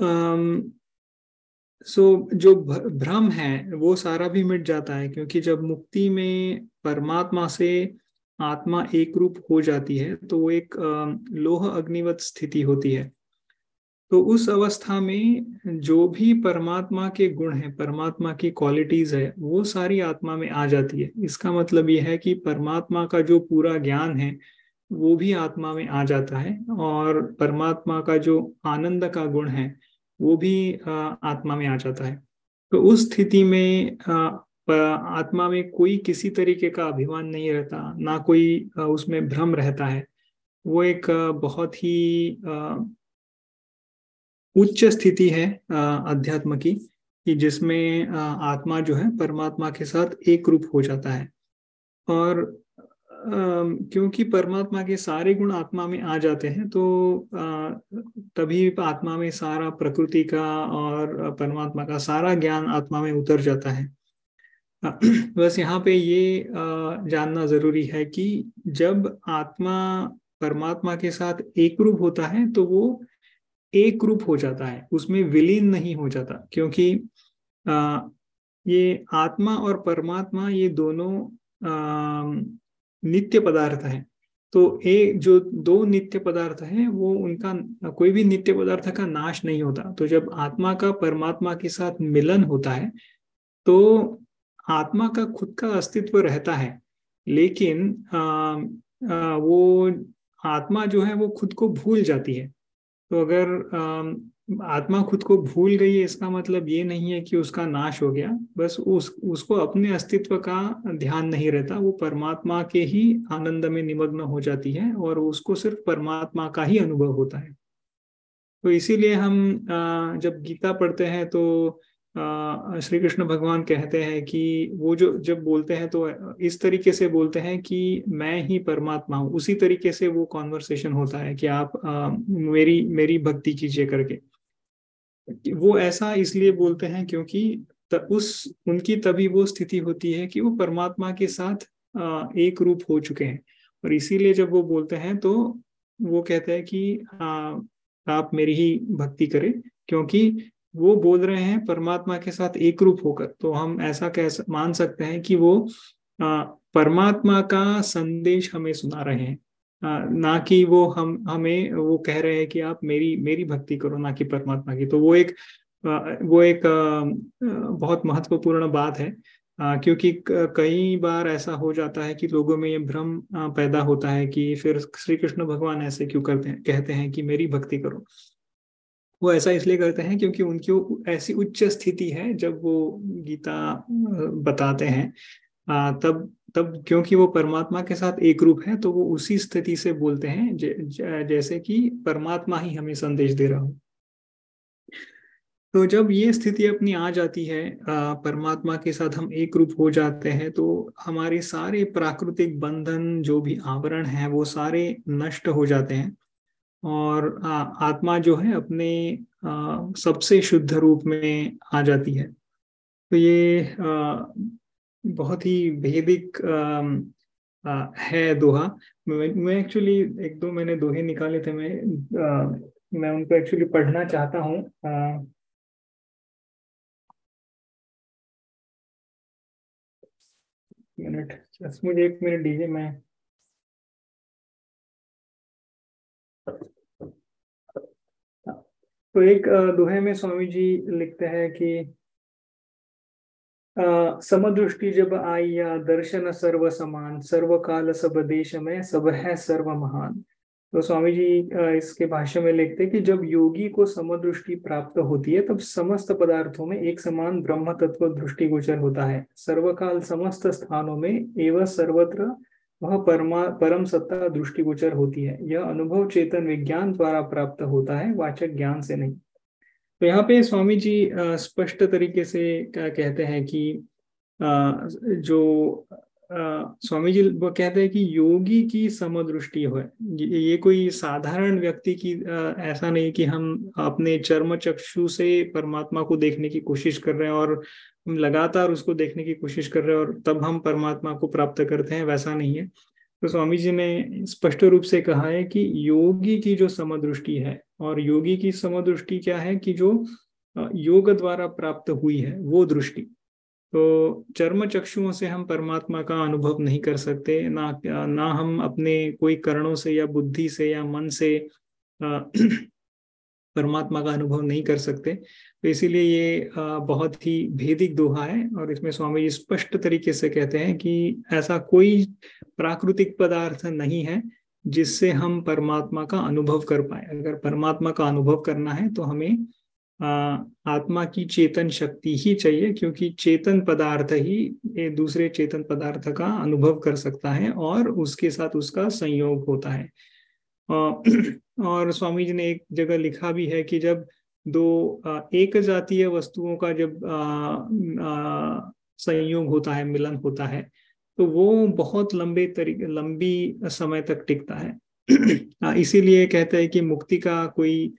आम, सो जो भ्रम है वो सारा भी मिट जाता है क्योंकि जब मुक्ति में परमात्मा से आत्मा एक रूप हो जाती है तो वो एक लोह अग्निवत स्थिति होती है। तो उस अवस्था में जो भी परमात्मा के गुण है, परमात्मा की क्वालिटीज है, वो सारी आत्मा में आ जाती है। इसका मतलब ये है कि परमात्मा का जो पूरा ज्ञान है, वो भी आत्मा में आ जाता है और परमात्मा का जो आनंद का गुण है, वो भी आत्मा में आ जाता है। तो उस स्थिति में आत्मा में कोई किसी तरीके का अभिमान नहीं रहता, ना कोई उसमें भ्रम रहता है। वो एक बहुत ही उच्च स्थिति है अध्यात्म की, कि जिसमें आत्मा जो है, परमात्मा के साथ एक रूप हो जाता है। और क्योंकि परमात्मा के सारे गुण आत्मा में आ जाते हैं तो तभी आत्मा में सारा प्रकृति का और परमात्मा का सारा ज्ञान आत्मा में उतर जाता है। (clears throat) बस यहाँ पे ये जानना ज़रूरी है कि जब आत्मा परमात्मा के साथ एक रूप होता है तो वो एक रूप हो जाता है उसमें विलीन नहीं हो जाता क्योंकि आ, ये आत्मा और परमात्मा ये दोनों आ, नित्य पदार्थ है। तो एक जो दो नित्य पदार्थ है वो उनका कोई भी नित्य पदार्थ का नाश नहीं होता। तो जब आत्मा का परमात्मा के साथ मिलन होता है तो आत्मा का खुद का अस्तित्व रहता है। लेकिन आ, आ, वो आत्मा जो है वो खुद को भूल जाती है। तो अगर आत्मा खुद को भूल गई है, इसका मतलब ये नहीं है कि उसका नाश हो गया। बस उस, उसको अपने अस्तित्व का ध्यान नहीं रहता, वो परमात्मा के ही आनंद में निमग्न हो जाती है और उसको सिर्फ़ परमात्मा का ही अनुभव होता है। तो इसीलिए हम जब गीता पढ़ते हैं तो श्री कृष्ण भगवान कहते हैं कि वो जो जब बोलते हैं तो इस तरीके से बोलते हैं कि मैं ही परमात्मा हूँ। उसी तरीके से वो कॉन्वर्सेशन होता है कि आप आ, मेरी मेरी भक्ति कीजिए करके। वो ऐसा इसलिए बोलते हैं क्योंकि त, उस उनकी तभी वो स्थिति होती है कि वो परमात्मा के साथ आ, एक रूप हो चुके हैं। और इसीलिए जब वो बोलते हैं तो वो कहते हैं कि आ, आप मेरी ही भक्ति करें क्योंकि वो बोल रहे हैं परमात्मा के साथ एक रूप होकर। तो हम ऐसा कह मान सकते हैं कि वो परमात्मा का संदेश हमें सुना रहे हैं। ना कि वो हम, हमें वो कह रहे हैं कि आप मेरी मेरी भक्ति करो, ना कि परमात्मा की। तो वो एक वो एक बहुत महत्वपूर्ण बात है। क्योंकि कई बार ऐसा हो जाता है कि लोगों में ये भ्रम पैदा होता है कि फिर श्री कृष्ण भगवान ऐसे क्यों करते हैं, कहते हैं कि मेरी भक्ति करो। वो ऐसा इसलिए करते हैं क्योंकि उनकी ऐसी उच्च स्थिति है जब वो गीता बताते हैं तब तब क्योंकि वो परमात्मा के साथ एक रूप है तो वो उसी स्थिति से बोलते हैं ज, ज, जैसे कि परमात्मा ही हमें संदेश दे रहा हो। तो जब ये स्थिति अपनी आ जाती है परमात्मा के साथ हम एक रूप हो जाते हैं तो हमारे सारे प्राकृतिक बंधन जो भी आवरण है वो सारे नष्ट हो जाते हैं। और आत्मा जो है अपने सबसे शुद्ध रूप में आ जाती है। तो ये बहुत ही भेदिक है दोहा। मैं एक्चुअली एक दो मैंने दोहे निकाले थे, मैं मैं उनको एक्चुअली पढ़ना चाहता हूँ। मिनट मुझे एक मिनट दीजिए, मैं तो एक दोहे में स्वामी जी लिखते हैं कि समदृष्टि जब आइया दर्शन सर्व समान सर्व काल सब देश में सब है सर्व महान तो स्वामी जी इसके भाष्य में लिखते कि जब योगी को समदृष्टि प्राप्त होती है, तब समस्त पदार्थों में एक समान ब्रह्म तत्व दृष्टि गोचर होता है। सर्वकाल समस्त स्थानों में एवं सर्वत्र वह परमा, परम सत्ता दृष्टिगोचर होती है। यह अनुभव चेतन विज्ञान द्वारा प्राप्त होता है, वाचक ज्ञान से नहीं। तो यहाँ पे स्वामी जी स्पष्ट तरीके से कहते हैं कि जो स्वामी जी वो कहते हैं कि योगी की समदृष्टि हो, ये कोई साधारण व्यक्ति की ऐसा नहीं कि हम अपने चर्म चक्षु से परमात्मा को देखने की कोशिश कर रहे हैं और हम लगातार उसको देखने की कोशिश कर रहे हैं और तब हम परमात्मा को प्राप्त करते हैं, वैसा नहीं है। तो स्वामी जी ने स्पष्ट रूप से कहा है कि योगी की जो समदृष्टि है और योगी की समदृष्टि क्या है कि जो योग द्वारा प्राप्त हुई है, वो दृष्टि। तो चर्म चक्षुओं से हम परमात्मा का अनुभव नहीं कर सकते, ना ना हम अपने कोई करणों से या बुद्धि से या मन से (clears throat) परमात्मा का अनुभव नहीं कर सकते। तो इसीलिए ये बहुत ही भेदिक दोहा है और इसमें स्वामी जी स्पष्ट तरीके से कहते हैं कि ऐसा कोई प्राकृतिक पदार्थ नहीं है जिससे हम परमात्मा का अनुभव कर पाए। अगर परमात्मा का अनुभव करना है तो हमें आत्मा की चेतन शक्ति ही चाहिए, क्योंकि चेतन पदार्थ ही दूसरे चेतन पदार्थ का अनुभव कर सकता है और उसके साथ उसका संयोग होता है। (clears throat) और स्वामी जी ने एक जगह लिखा भी है कि जब दो एक जातीय वस्तुओं का जब संयोग होता है, मिलन होता है तो वो बहुत लंबे तरीके, लंबी समय तक टिकता है। (clears throat) इसीलिए कहते हैं कि मुक्ति का कोई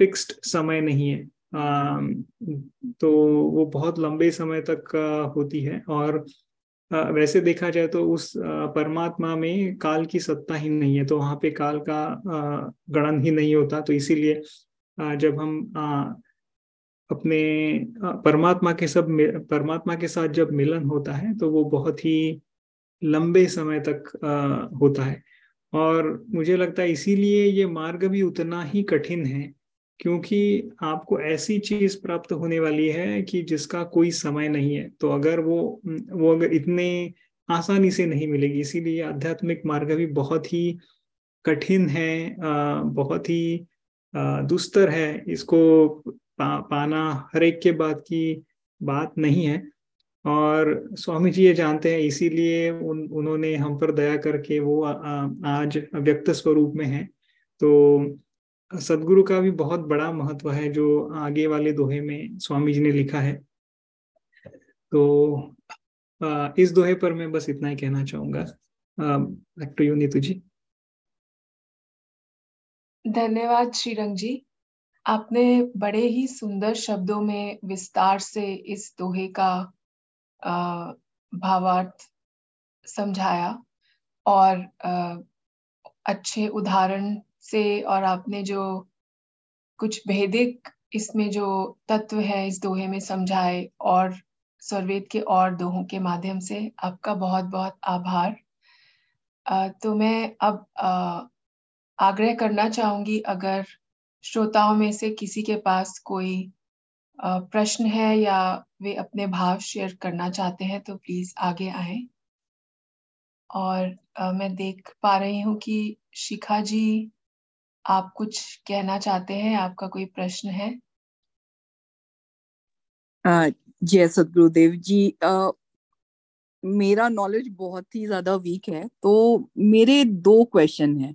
फिक्स्ड समय नहीं है। तो वो बहुत लंबे समय तक होती है और वैसे देखा जाए तो उस परमात्मा में काल की सत्ता ही नहीं है तो वहाँ पे काल का गणन ही नहीं होता। तो इसीलिए जब हम अपने परमात्मा के सब परमात्मा के साथ जब मिलन होता है तो वो बहुत ही लंबे समय तक होता है। और मुझे लगता है इसीलिए ये मार्ग भी उतना ही कठिन है क्योंकि आपको ऐसी चीज़ प्राप्त होने वाली है कि जिसका कोई समय नहीं है। तो अगर वो वो अगर इतने आसानी से नहीं मिलेगी इसीलिए आध्यात्मिक मार्ग भी बहुत ही कठिन है बहुत ही दुस्तर है। इसको पा, पाना हर एक के बाद की बात नहीं है। और स्वामी जी ये जानते हैं इसीलिए उन उन्होंने हम पर दया करके वो आ, आज व्यक्त स्वरूप में है। तो सदगुरु का भी बहुत बड़ा महत्व है, जो आगे वाले दोहे में स्वामी जी ने लिखा है। तो इस दोहे पर मैं बस इतना ही कहना चाहूँगा। To you Neetu ji. धन्यवाद श्रीरंग जी। आपने बड़े ही सुंदर शब्दों में विस्तार से इस दोहे का भावार्थ समझाया और अच्छे उदाहरण से और आपने जो कुछ भेदिक इसमें जो तत्व है इस दोहे में समझाए और स्वर्वेद के और दोहों के माध्यम से आपका बहुत बहुत आभार तो मैं अब आग्रह करना चाहूँगी अगर श्रोताओं में से किसी के पास कोई प्रश्न है या वे अपने भाव शेयर करना चाहते हैं तो प्लीज़ आगे आए। और मैं देख पा रही हूँ कि शिखा जी आप कुछ कहना चाहते हैं? आपका कोई प्रश्न है? जय सदगुरुदेव जी आ, मेरा नॉलेज बहुत ही ज़्यादा वीक है तो मेरे दो क्वेश्चन हैं।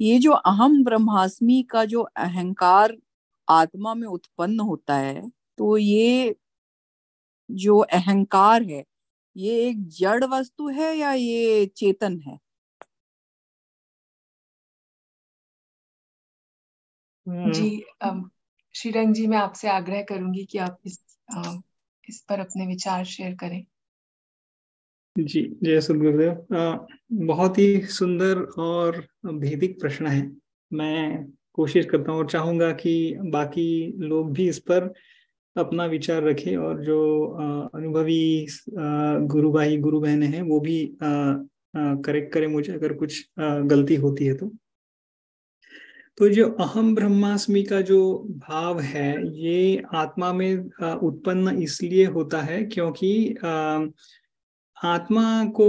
ये जो अहम ब्रह्मास्मि का जो अहंकार आत्मा में उत्पन्न होता है तो ये जो अहंकार है ये एक जड़ वस्तु है या ये चेतन है? जी हम्म। श्रीरंग जी मैं आपसे आग्रह करूँगी कि आप इस इस पर अपने विचार शेयर करें। जी जय सदगुरुदेव बहुत ही सुंदर और भेदिक प्रश्न है। मैं कोशिश करता हूँ और चाहूँगा कि बाकी लोग भी इस पर अपना विचार रखें और जो अनुभवी गुरु भाई गुरु बहने हैं वो भी करेक्ट करें मुझे अगर कुछ गलती होती है तो। तो जो अहम ब्रह्मास्मि का जो भाव है ये आत्मा में उत्पन्न इसलिए होता है क्योंकि आत्मा को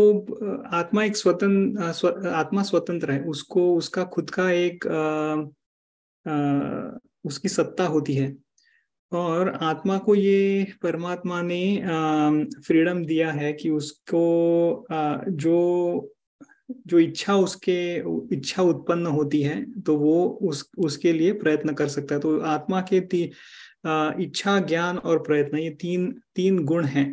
आत्मा एक स्वतंत्र स्व, आत्मा स्वतंत्र है उसको उसका खुद का एक आ, आ, उसकी सत्ता होती है। और आत्मा को ये परमात्मा ने फ्रीडम दिया है कि उसको जो जो इच्छा उसके इच्छा उत्पन्न होती है तो वो उस उसके लिए प्रयत्न कर सकता है। तो आत्मा के ती, इच्छा ज्ञान और प्रयत्न ये तीन तीन गुण हैं।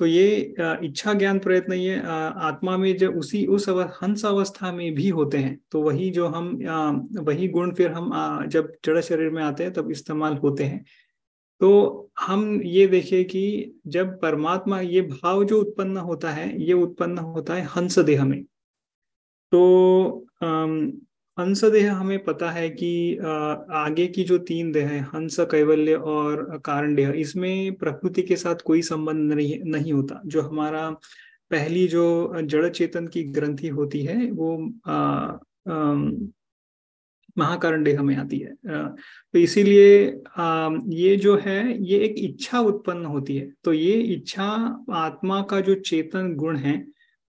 तो ये इच्छा ज्ञान प्रयत्न ये आत्मा में जब उसी उस अव, हंस अवस्था में भी होते हैं। तो वही जो हम वही गुण फिर हम जब जड़ शरीर में आते हैं तब इस्तेमाल होते हैं। तो हम ये देखें कि जब परमात्मा, ये भाव जो उत्पन्न होता है, ये उत्पन्न होता है हंस देह में। तो हंस देह हमें पता है कि आगे की जो तीन देह है, हंस, कैवल्य और कारण देह इसमें प्रकृति के साथ कोई संबंध नहीं नहीं होता। जो हमारा पहली जो जड़ चेतन की ग्रंथि होती है, वो महाकारण देह में आती है। तो इसीलिए ये जो है, ये एक इच्छा उत्पन्न होती है। तो ये इच्छा आत्मा का जो चेतन गुण है,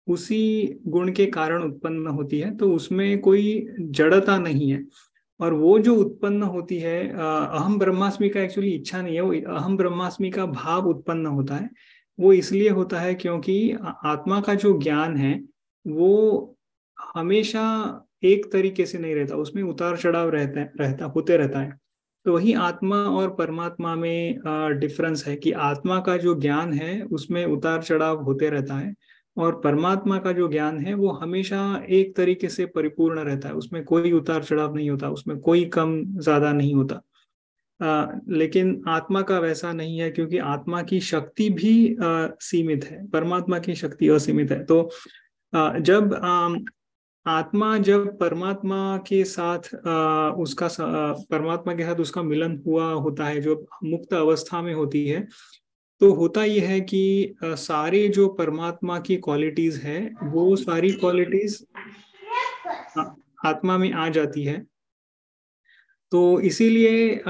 उसी गुण के कारण उत्पन्न होती है। तो उसमें कोई जड़ता नहीं है। और वो जो उत्पन्न होती है अहम ब्रह्मास्मि का एक्चुअली इच्छा नहीं है, वो अहम ब्रह्मास्मि का भाव उत्पन्न होता है। वो इसलिए होता है क्योंकि आत्मा का जो ज्ञान है, वो हमेशा एक तरीके से नहीं रहता उसमें उतार चढ़ाव रहता है रहता होते रहता है। तो वही आत्मा और परमात्मा में डिफरेंस है कि आत्मा का जो ज्ञान है उसमें उतार चढ़ाव होते रहता है और परमात्मा का जो ज्ञान है वो हमेशा एक तरीके से परिपूर्ण रहता है। उसमें कोई उतार चढ़ाव नहीं होता उसमें कोई कम ज़्यादा नहीं होता। आ, लेकिन आत्मा का वैसा नहीं है क्योंकि आत्मा की शक्ति भी आ, सीमित है परमात्मा की शक्ति असीमित है। तो आ, जब आत्मा जब परमात्मा के साथ उसका परमात्मा के साथ उसका मिलन हुआ होता है, जो मुक्त अवस्था में होती है तो होता यह है कि सारे जो परमात्मा की क्वालिटीज है, वो सारी क्वालिटीज आत्मा में आ जाती है। तो इसीलिए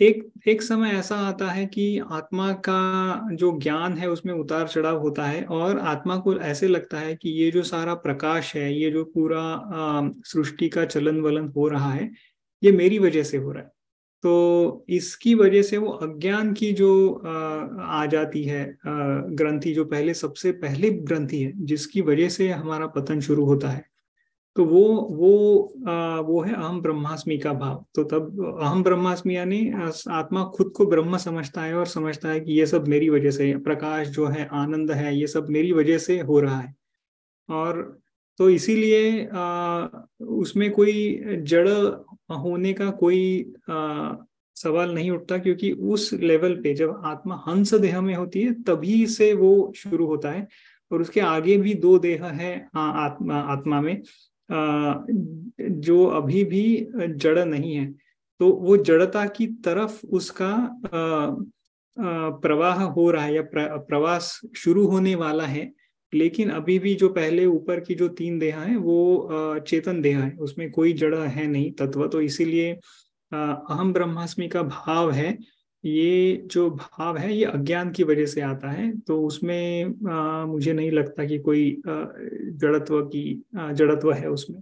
एक एक समय ऐसा आता है कि आत्मा का जो ज्ञान है उसमें उतार चढ़ाव होता है और आत्मा को ऐसे लगता है कि ये जो सारा प्रकाश है, ये जो पूरा सृष्टि का चलन वलन हो रहा है, ये मेरी वजह से हो रहा है। तो इसकी वजह से वो अज्ञान की जो आ जाती है ग्रंथि जो पहले, सबसे पहले ग्रंथि है, जिसकी वजह से हमारा पतन शुरू होता है। तो वो वो आ, वो है अहम ब्रह्मास्मि का भाव। तो तब अहम ब्रह्मास्मि यानी आत्मा खुद को ब्रह्म समझता है और समझता है कि ये सब मेरी वजह से प्रकाश जो है आनंद है ये सब मेरी वजह से हो रहा है। और तो इसीलिए उसमें कोई जड़ होने का कोई आ, सवाल नहीं उठता क्योंकि उस लेवल पे जब आत्मा हंस देह में होती है तभी से वो शुरू होता है। और उसके आगे भी दो देह है आ, आत्मा आत्मा में। जो अभी भी जड़ नहीं है तो वो जड़ता की तरफ़ उसका प्रवाह हो रहा है या प्रवास शुरू होने वाला है, लेकिन अभी भी जो पहले ऊपर की जो तीन देहा है, वो चेतन देहा है, उसमें कोई जड़ है नहीं, तत्व तो इसीलिए अहम ब्रह्मास्मि का भाव है ये जो भाव है ये अज्ञान की वजह से आता है तो उसमें आ, मुझे नहीं लगता कि कोई जड़त्व की जड़त्व है उसमें।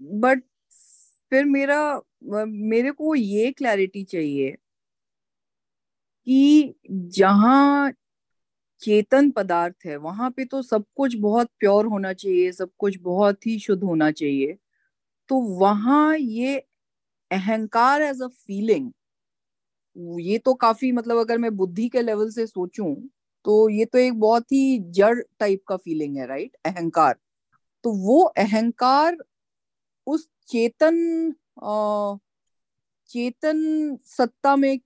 बट uh, फिर मेरा मेरे को ये क्लैरिटी चाहिए कि जहाँ चेतन पदार्थ है वहाँ पे तो सब कुछ बहुत प्योर होना चाहिए सब कुछ बहुत ही शुद्ध होना चाहिए तो वहाँ ये अहंकार एज अ फीलिंग ये तो काफ़ी मतलब अगर मैं बुद्धि के लेवल से सोचूं तो ये तो एक बहुत ही जड़ टाइप का फीलिंग है राइट अहंकार। तो वो अहंकार उस चेतन आ, चेतन सत्ता में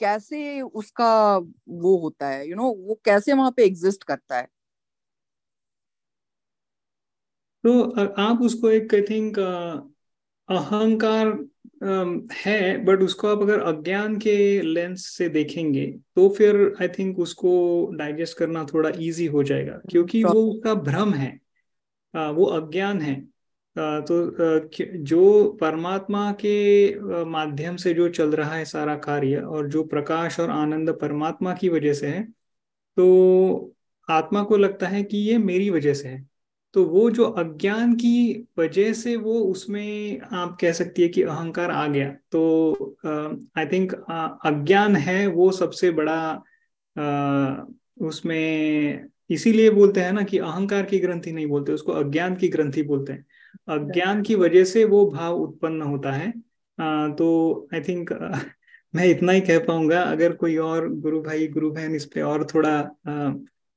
कैसे उसका वो होता है यू you नो know, वो कैसे वहाँ पे एग्जिस्ट करता है? तो आप उसको एक आई थिंक अहंकार है बट उसको आप अगर अज्ञान के लेंस से देखेंगे तो फिर आई थिंक उसको डाइजेस्ट करना थोड़ा इजी हो जाएगा क्योंकि वो उसका भ्रम है। वो अज्ञान है। तो जो परमात्मा के माध्यम से जो चल रहा है सारा कार्य और जो प्रकाश और आनंद परमात्मा की वजह से है तो आत्मा को लगता है कि ये मेरी वजह से है। तो वो जो अज्ञान की वजह से वो उसमें आप कह सकती है कि अहंकार आ गया। तो आई थिंक अज्ञान है वो सबसे बड़ा आ, उसमें इसीलिए बोलते हैं ना कि अहंकार की ग्रंथि नहीं बोलते उसको अज्ञान की ग्रंथि बोलते हैं। अज्ञान की वजह से वो भाव उत्पन्न होता है। आ, तो आई थिंक (laughs) मैं इतना ही कह पाऊँगा। अगर कोई और गुरु भाई गुरु बहन इस पे और थोड़ा आ,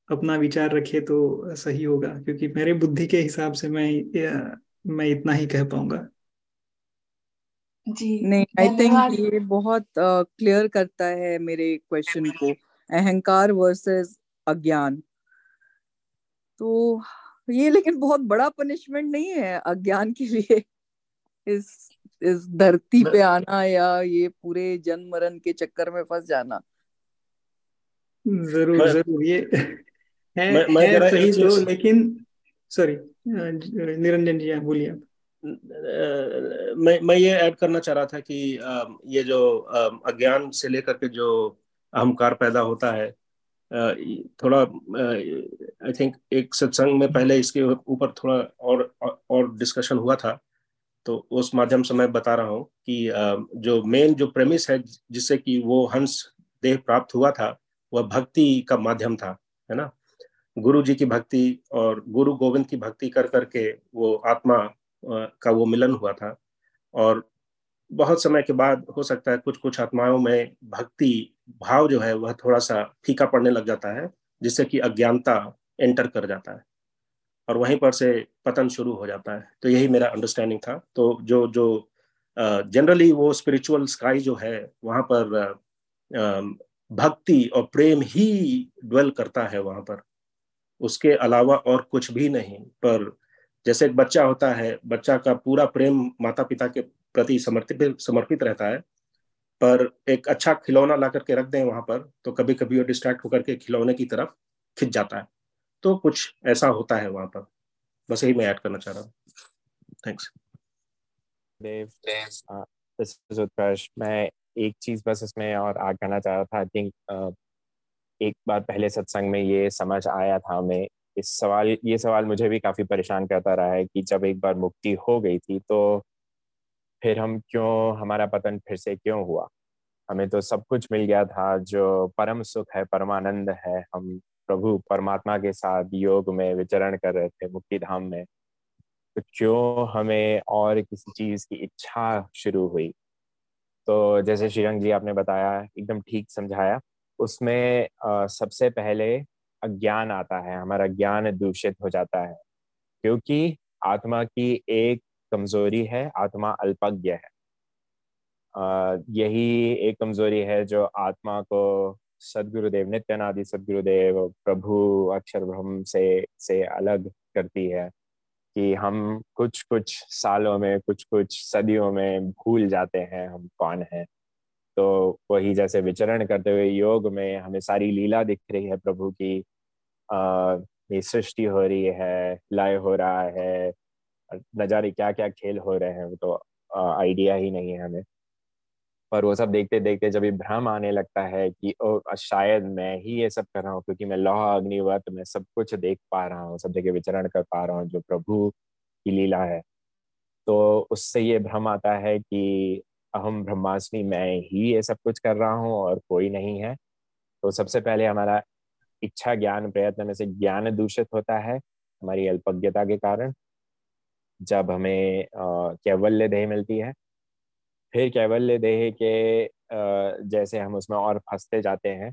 अपना विचार रखे तो सही होगा क्योंकि मेरे बुद्धि के हिसाब से मैं मैं इतना ही कह पाऊँगा। जी नहीं आई थिंक ये बहुत क्लियर uh, करता है मेरे क्वेश्चन को। अहंकार वर्सेस अज्ञान। तो ये लेकिन बहुत बड़ा पनिशमेंट नहीं है अज्ञान के लिए। इस इस धरती पे आना या ये पूरे जन्म मरण के चक्कर में फंस जाना। ज़रूर ज़रूर ये है, मैं, मैं है सही तो लेकिन सॉरी निरंजन जी बोलिए आप। मैं मैं ये ऐड करना चाह रहा था कि ये जो अज्ञान से लेकर के जो अहंकार पैदा होता है थोड़ा आई थिंक एक सत्संग में पहले इसके ऊपर थोड़ा और और डिस्कशन हुआ था तो उस माध्यम से मैं बता रहा हूँ कि जो मेन जो प्रेमिस है जिससे कि वो हंस देह प्राप्त हुआ था वह भक्ति का माध्यम था है ना? गुरु जी की भक्ति और गुरु गोविंद की भक्ति कर करके वो आत्मा का वो मिलन हुआ था। और बहुत समय के बाद हो सकता है कुछ कुछ आत्माओं में भक्ति भाव जो है वह थोड़ा सा फीका पड़ने लग जाता है, जिससे कि अज्ञानता एंटर कर जाता है और वहीं पर से पतन शुरू हो जाता है। तो यही मेरा अंडरस्टैंडिंग था। तो जो जो जनरली वो स्पिरिचुअल स्काई जो है, वहाँ पर भक्ति और प्रेम ही ड्वेल करता है वहाँ पर। उसके अलावा और कुछ भी नहीं। पर जैसे एक बच्चा होता है, बच्चा का पूरा प्रेम माता पिता के प्रति समर्पित समर्पित रहता है, पर एक अच्छा खिलौना ला करके रख दें वहाँ पर तो कभी कभी वो डिस्ट्रैक्ट होकर के खिलौने की तरफ़ खिंच जाता है। तो कुछ ऐसा होता है वहाँ पर। बस यही मैं ऐड करना चाह रहा हूँ। थैंक्स उत्कर्ष मैं एक चीज़ बस इसमें और ऐड करना चाह रहा था आई थिंक एक बार पहले सत्संग में ये समझ आया था हमें इस सवाल, ये सवाल मुझे भी काफ़ी परेशान करता रहा है कि जब एक बार मुक्ति हो गई थी तो फिर हम क्यों, हमारा पतन फिर से क्यों हुआ? हमें तो सब कुछ मिल गया था, जो परम सुख है, परमानंद है। हम प्रभु, परमात्मा के साथ योग में विचरण कर रहे थे, मुक्ति धाम में। तो क्यों हमें और किसी चीज़ की इच्छा शुरू हुई? तो जैसे श्रीरंग जी आपने बताया, एकदम ठीक समझाया। उसमें सबसे पहले अज्ञान आता है, हमारा ज्ञान दूषित हो जाता है, क्योंकि आत्मा की एक कमज़ोरी है, आत्मा अल्पज्ञ है। यही एक कमज़ोरी है जो आत्मा को सदगुरुदेव, नित्यानादि सदगुरुदेव, प्रभु अक्षर ब्रह्म से से अलग करती है कि हम कुछ कुछ सालों में कुछ कुछ सदियों में भूल जाते हैं, हम कौन हैं। तो वही जैसे विचरण करते हुए योग में हमें सारी लीला दिख रही है प्रभु की। आ, ये सृष्टि हो रही है लय हो रहा है न जाने क्या क्या खेल हो रहे हैं तो आइडिया ही नहीं है हमें। पर वो सब देखते देखते जब भ्रम आने लगता है कि ओ शायद मैं ही ये सब कर रहा हूँ क्योंकि मैं लौह अग्निवत मैं सब कुछ देख पा रहा हूँ सब जगह विचरण कर पा रहा हूँ जो प्रभु की लीला है। तो उससे ये भ्रम आता है कि अहम ब्रह्मास्मि मैं ही ये सब कुछ कर रहा हूँ और कोई नहीं है। तो सबसे पहले हमारा इच्छा ज्ञान प्रयत्न में से ज्ञान दूषित होता है हमारी अल्पज्ञता के कारण। जब हमें कैवल्य देह मिलती है, फिर कैवल्य देह के जैसे हम उसमें और फंसते जाते हैं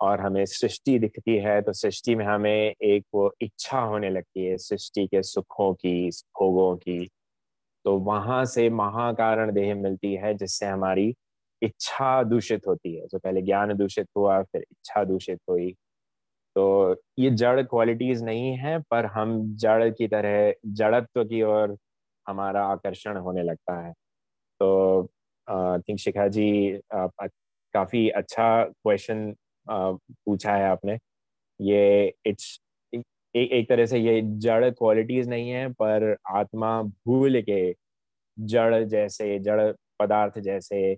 और हमें सृष्टि दिखती है तो सृष्टि में हमें एक वो इच्छा होने लगती है, सृष्टि के सुखों की, भोगों की तो वहाँ से महाकारण देह मिलती है जिससे हमारी इच्छा दूषित होती है। तो पहले ज्ञान दूषित हुआ फिर इच्छा दूषित हुई। तो ये जड़ क्वालिटीज नहीं है पर हम जड़ की तरह जड़त्व की ओर हमारा आकर्षण होने लगता है। तो थिंक शिखा जी आ, काफ़ी अच्छा क्वेश्चन पूछा है आपने। ये इट्स एक एक तरह से ये जड़ क्वालिटीज नहीं है पर आत्मा भूल के जड़ जैसे जड़ पदार्थ जैसे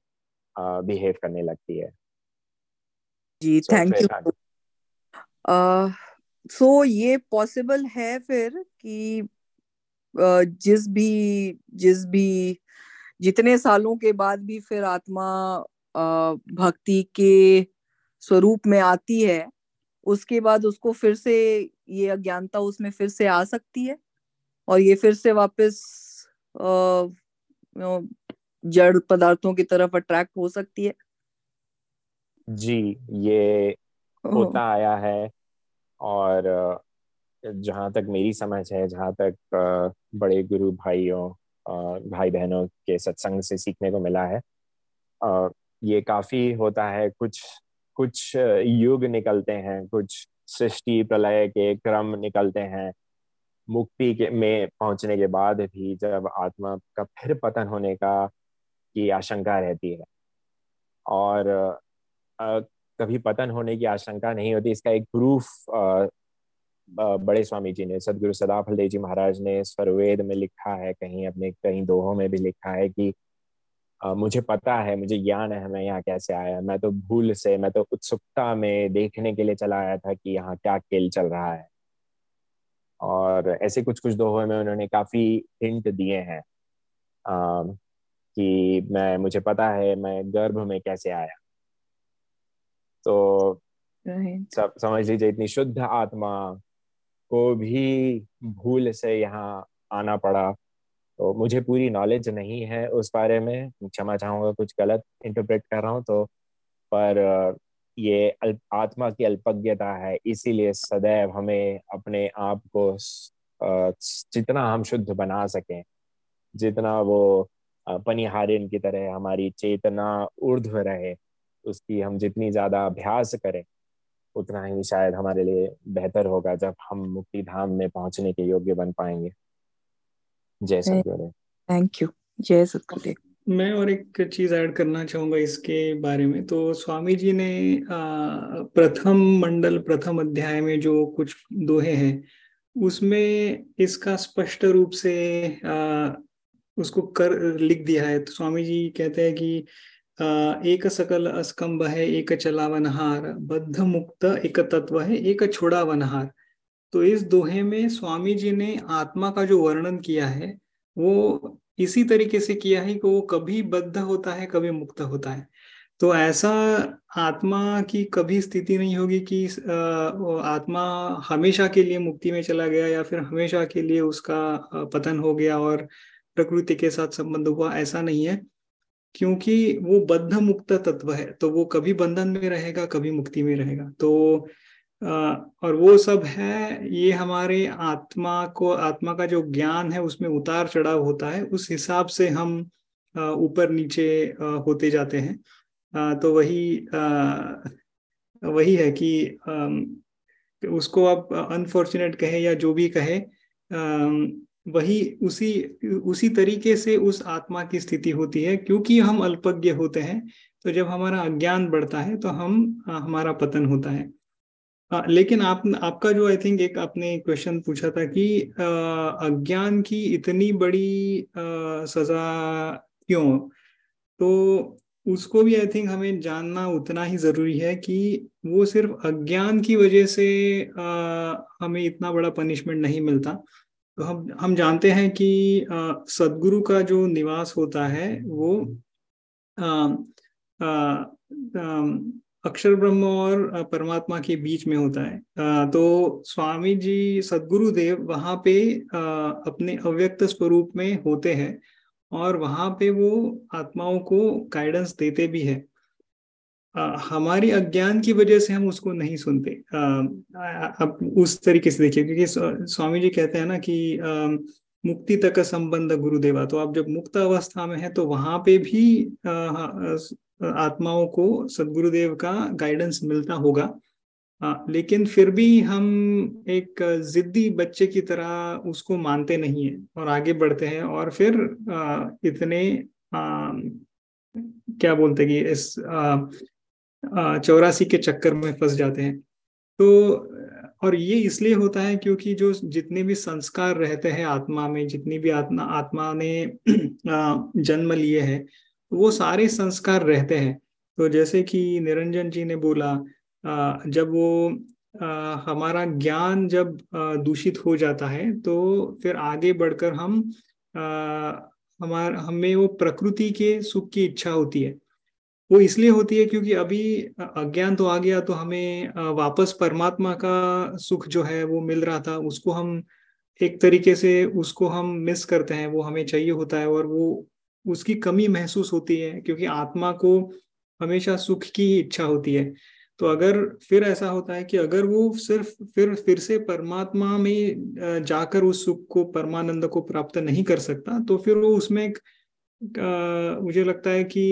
बिहेव करने लगती है। जी थैंक यू सो ये पॉसिबल है फिर कि uh, जिस भी जिस भी जितने सालों के बाद भी फिर आत्मा uh, भक्ति के स्वरूप में आती है उसके बाद उसको फिर से ये अज्ञानता उसमें फिर से आ सकती है और ये फिर से वापस जड़ पदार्थों की तरफ़ अट्रैक्ट हो सकती है। जी ये होता आया है और जहाँ तक मेरी समझ है जहाँ तक बड़े गुरु भाइयों भाई बहनों के सत्संग से सीखने को मिला है ये काफ़ी होता है कुछ कुछ युग निकलते हैं कुछ सृष्टि प्रलय के क्रम निकलते हैं। मुक्ति के में पहुँचने के बाद भी जब आत्मा का फिर पतन होने का की आशंका रहती है। और आ, कभी पतन होने की आशंका नहीं होती इसका एक प्रूफ आ, बड़े स्वामी जी ने सदगुरु सदाफल देव जी महाराज ने स्वरवेद में लिखा है कहीं अपने कहीं दोहों में भी लिखा है कि मुझे पता है मुझे ज्ञान है मैं यहाँ कैसे आया। मैं तो भूल से मैं तो उत्सुकता में देखने के लिए चला आया था कि यहाँ क्या खेल चल रहा है। और ऐसे कुछ कुछ दोहों में उन्होंने काफ़ी हिंट दिए हैं कि मैं मुझे पता है मैं गर्भ में कैसे आया। तो सब समझ लीजिए इतनी शुद्ध आत्मा को भी भूल से यहाँ आना पड़ा। तो मुझे पूरी नॉलेज नहीं है उस बारे में, क्षमा चाहूँगा कुछ गलत इंटरप्रेट कर रहा हूँ तो पर, ये आत्मा की अल्पज्ञता है, इसीलिए सदैव हमें अपने आप को जितना हम शुद्ध बना सकें, जितना वो पनिहारिन की तरह हमारी चेतना ऊर्ध्व रहे, उसकी हम जितनी ज़्यादा अभ्यास करें, उतना ही शायद हमारे लिए बेहतर होगा जब हम मुक्ति धाम में पहुँचने के योग्य बन पाएँगे। जय सतगुरु थैंक यू जय सतगुरुदेव मैं और एक चीज़ ऐड करना चाहूँगा इसके बारे में। तो स्वामी जी ने प्रथम मंडल प्रथम अध्याय में जो कुछ दोहे हैं उसमें इसका स्पष्ट रूप से आ, उसको कर लिख दिया है। तो स्वामी जी कहते हैं कि आ, एक सकल अस्कंब है एक चलावनहार बद्ध मुक्त एक तत्व है एक छोड़ा वनहार तो इस दोहे में स्वामी जी ने आत्मा का जो वर्णन किया है, वो इसी तरीके से किया है कि वो कभी बद्ध होता है, कभी मुक्त होता है। तो ऐसा आत्मा की कभी स्थिति नहीं होगी कि आत्मा हमेशा के लिए मुक्ति में चला गया या फिर हमेशा के लिए उसका पतन हो गया और प्रकृति के साथ संबंध हुआ, ऐसा नहीं है। क्योंकि वो बद्ध मुक्त तत्व है तो वो कभी बंधन में रहेगा, कभी मुक्ति में रहेगा। तो और वो सब है, ये हमारे आत्मा को, आत्मा का जो ज्ञान है, उसमें उतार चढ़ाव होता है। उस हिसाब से हम ऊपर नीचे होते जाते हैं। तो वही वही है कि उसको आप अनफॉर्चुनेट कहे या जो भी कहे वही उसी उसी तरीके से उस आत्मा की स्थिति होती है। क्योंकि हम अल्पज्ञ होते हैं तो जब हमारा अज्ञान बढ़ता है तो हम हमारा पतन होता है। हाँ लेकिन आप आपका जो आई थिंक एक आपने क्वेश्चन पूछा था कि अज्ञान की इतनी बड़ी आ, सजा क्यों? तो उसको भी आई थिंक हमें जानना उतना ही ज़रूरी है कि वो सिर्फ़ अज्ञान की वजह से आ, हमें इतना बड़ा पनिशमेंट नहीं मिलता। तो हम हम जानते हैं कि सदगुरु का जो निवास होता है वो आ, आ, आ, अक्षर ब्रह्म और परमात्मा के बीच में होता है। तो स्वामी जी, सदगुरु देव वहाँ पे अपने अव्यक्त स्वरूप में होते हैं और वहाँ पे वो आत्माओं को गाइडेंस देते भी है। हमारी अज्ञान की वजह से हम उसको नहीं सुनते। अब उस तरीके से देखिए, क्योंकि स्वामी जी कहते हैं ना कि मुक्ति तक का संबंध गुरुदेवा तो आप जब मुक्त अवस्था में है तो वहाँ पे भी आत्माओं को सदगुरुदेव का गाइडेंस मिलता होगा। लेकिन फिर भी हम एक जिद्दी बच्चे की तरह उसको मानते नहीं है और आगे बढ़ते हैं और फिर इतने आ, क्या बोलते कि इस चौरासी के चक्कर में फंस जाते हैं। तो और ये इसलिए होता है क्योंकि जो जितने भी संस्कार रहते हैं आत्मा में जितनी भी आत्मा आत्मा ने (clears throat) जन्म लिए हैं वो सारे संस्कार रहते हैं। तो जैसे कि निरंजन जी ने बोला जब वो हमारा ज्ञान जब दूषित हो जाता है तो फिर आगे बढ़कर हम हमार, हमें वो प्रकृति के सुख की इच्छा होती है। वो इसलिए होती है क्योंकि अभी अज्ञान तो आ गया तो हमें वापस परमात्मा का सुख जो है वो मिल रहा था, उसको हम एक तरीके से, उसको हम मिस करते हैं, वो हमें चाहिए होता है और वो उसकी कमी महसूस होती है, क्योंकि आत्मा को हमेशा सुख की ही इच्छा होती है। तो अगर फिर ऐसा होता है कि अगर वो सिर्फ़, फिर फिर से परमात्मा में जाकर उस सुख को, परमानंद को प्राप्त नहीं कर सकता तो फिर वो उसमें एक मुझे लगता है कि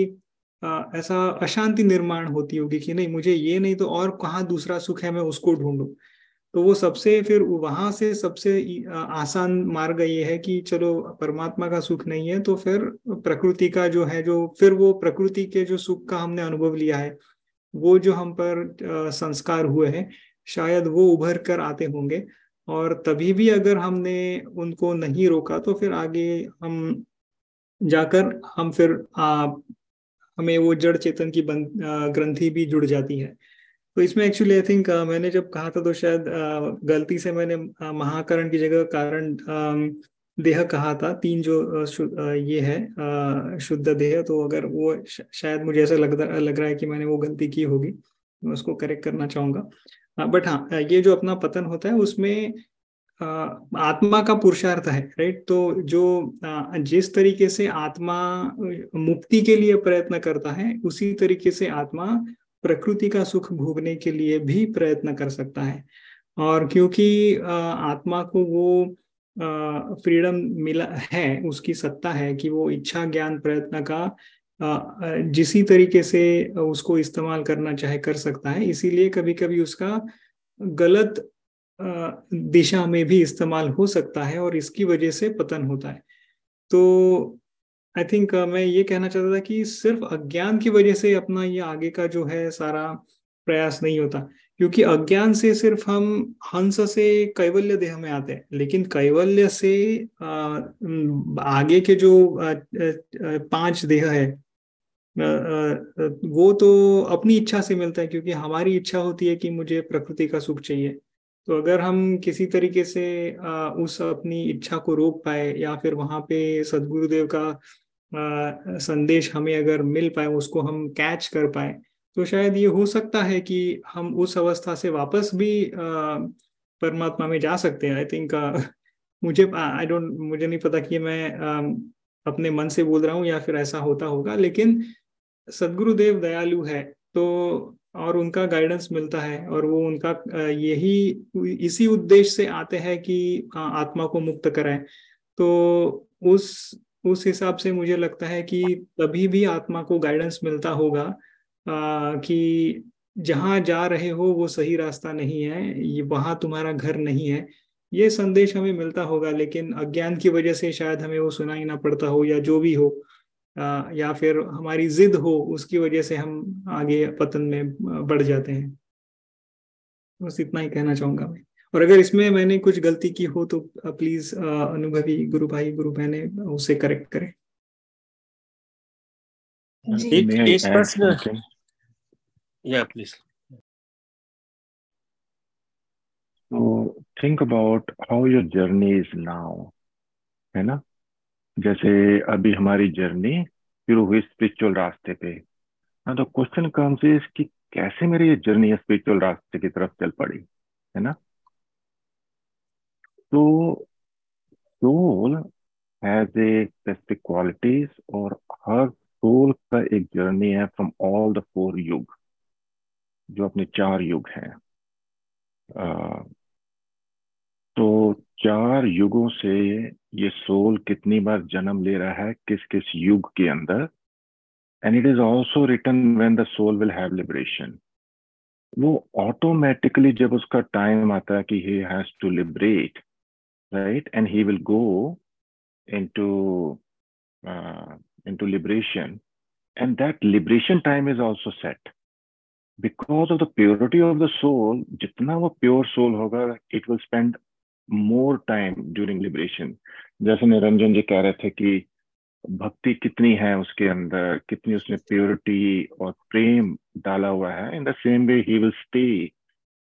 ऐसा अशांति निर्माण होती होगी कि नहीं, मुझे ये नहीं तो और कहाँ दूसरा सुख है, मैं उसको ढूंढूं। तो वो सबसे फिर वहाँ से सबसे आसान मार्ग ये है कि चलो परमात्मा का सुख नहीं है तो फिर प्रकृति का जो है जो फिर वो प्रकृति के जो सुख का हमने अनुभव लिया है वो जो हम पर संस्कार हुए हैं शायद वो उभर कर आते होंगे। और तभी भी अगर हमने उनको नहीं रोका तो फिर आगे हम जाकर हम फिर आ, हमें वो जड़ चेतन की ग्रंथि भी जुड़ जाती है। तो इसमें एक्चुअली आई थिंक मैंने जब कहा था तो शायद गलती से मैंने महाकरण की जगह कारण देह कहा था। तीन जो ये है शुद्ध देह तो अगर वो शायद मुझे ऐसा लग लग रहा है कि मैंने वो गलती की होगी, मैं उसको करेक्ट करना चाहूँगा। बट हाँ ये जो अपना पतन होता है, उसमें आत्मा का पुरुषार्थ है राइट तो जो जिस तरीके से आत्मा मुक्ति के लिए प्रयत्न करता है, उसी तरीके से आत्मा प्रकृति का सुख भोगने के लिए भी प्रयत्न कर सकता है। और क्योंकि आत्मा को वो फ्रीडम मिला है, उसकी सत्ता है कि वो इच्छा ज्ञान प्रयत्न का जिसी तरीके से उसको इस्तेमाल करना चाहे कर सकता है, इसीलिए कभी कभी उसका गलत दिशा में भी इस्तेमाल हो सकता है और इसकी वजह से पतन होता है। तो आई थिंक uh, मैं ये कहना चाहता था कि सिर्फ़ अज्ञान की वजह से अपना ये आगे का जो है सारा प्रयास नहीं होता क्योंकि अज्ञान से सिर्फ़ हम हंस से कैवल्य देह में आते हैं लेकिन कैवल्य से आगे के जो पाँच देह है वो तो अपनी इच्छा से मिलता है क्योंकि हमारी इच्छा होती है कि मुझे प्रकृति का सुख चाहिए। तो अगर हम किसी तरीके से उस अपनी इच्छा को रोक पाए या फिर वहाँ पे सदगुरुदेव का संदेश हमें अगर मिल पाए, उसको हम कैच कर पाए तो शायद ये हो सकता है कि हम उस अवस्था से वापस भी परमात्मा में जा सकते हैं। आई थिंक मुझे आई डोंट मुझे नहीं पता कि मैं अपने मन से बोल रहा हूँ या फिर ऐसा होता होगा, लेकिन सदगुरुदेव दयालु है तो और उनका गाइडेंस मिलता है, और वो उनका यही इसी उद्देश्य से आते हैं कि आत्मा को मुक्त कराएँ। तो उस उस हिसाब से मुझे लगता है कि तभी भी आत्मा को गाइडेंस मिलता होगा आ, कि जहाँ जा रहे हो वो सही रास्ता नहीं है ये वहाँ तुम्हारा घर नहीं है। ये संदेश हमें मिलता होगा लेकिन अज्ञान की वजह से शायद हमें वो सुनाई ना पड़ता हो या जो भी हो आ, या फिर हमारी जिद हो उसकी वजह से हम आगे पतन में बढ़ जाते हैं। बस इतना ही कहना चाहूँगा मैं। और अगर इसमें मैंने कुछ गलती की हो तो प्लीज़ अनुभवी गुरु भाई गुरु बहने उसे करेक्ट करें। एक एक प्रश्न या please So think about how your journey is now, है ना? जैसे अभी हमारी जर्नी शुरू हुई स्पिरिचुअल रास्ते पे। हाँ तो क्वेश्चन कम्स इज़ कि कैसे मेरी ये जर्नी स्पिरिचुअल रास्ते की तरफ़ चल पड़ी है ना? तो सोल हैज़ स्पेसिफिक क्वालिटीज और हर सोल का एक जर्नी है फ्रॉम ऑल द फोर युग जो अपने चार युग हैं। तो चार युगों से ये सोल कितनी बार जन्म ले रहा है किस किस युग के अंदर? And it is also return when the soul will have liberation वो ऑटोमेटिकली जब उसका टाइम आता है कि he has to liberate right and he will go into uh, into liberation and that liberation time is also set because of the purity of the soul जितना वो pure soul होगा it will spend more time during liberation जैसे निरंजन जी कह रहे थे कि भक्ति कितनी है उसके अंदर कितनी उसने प्योरिटी और प्रेम डाला हुआ है in the same way he will stay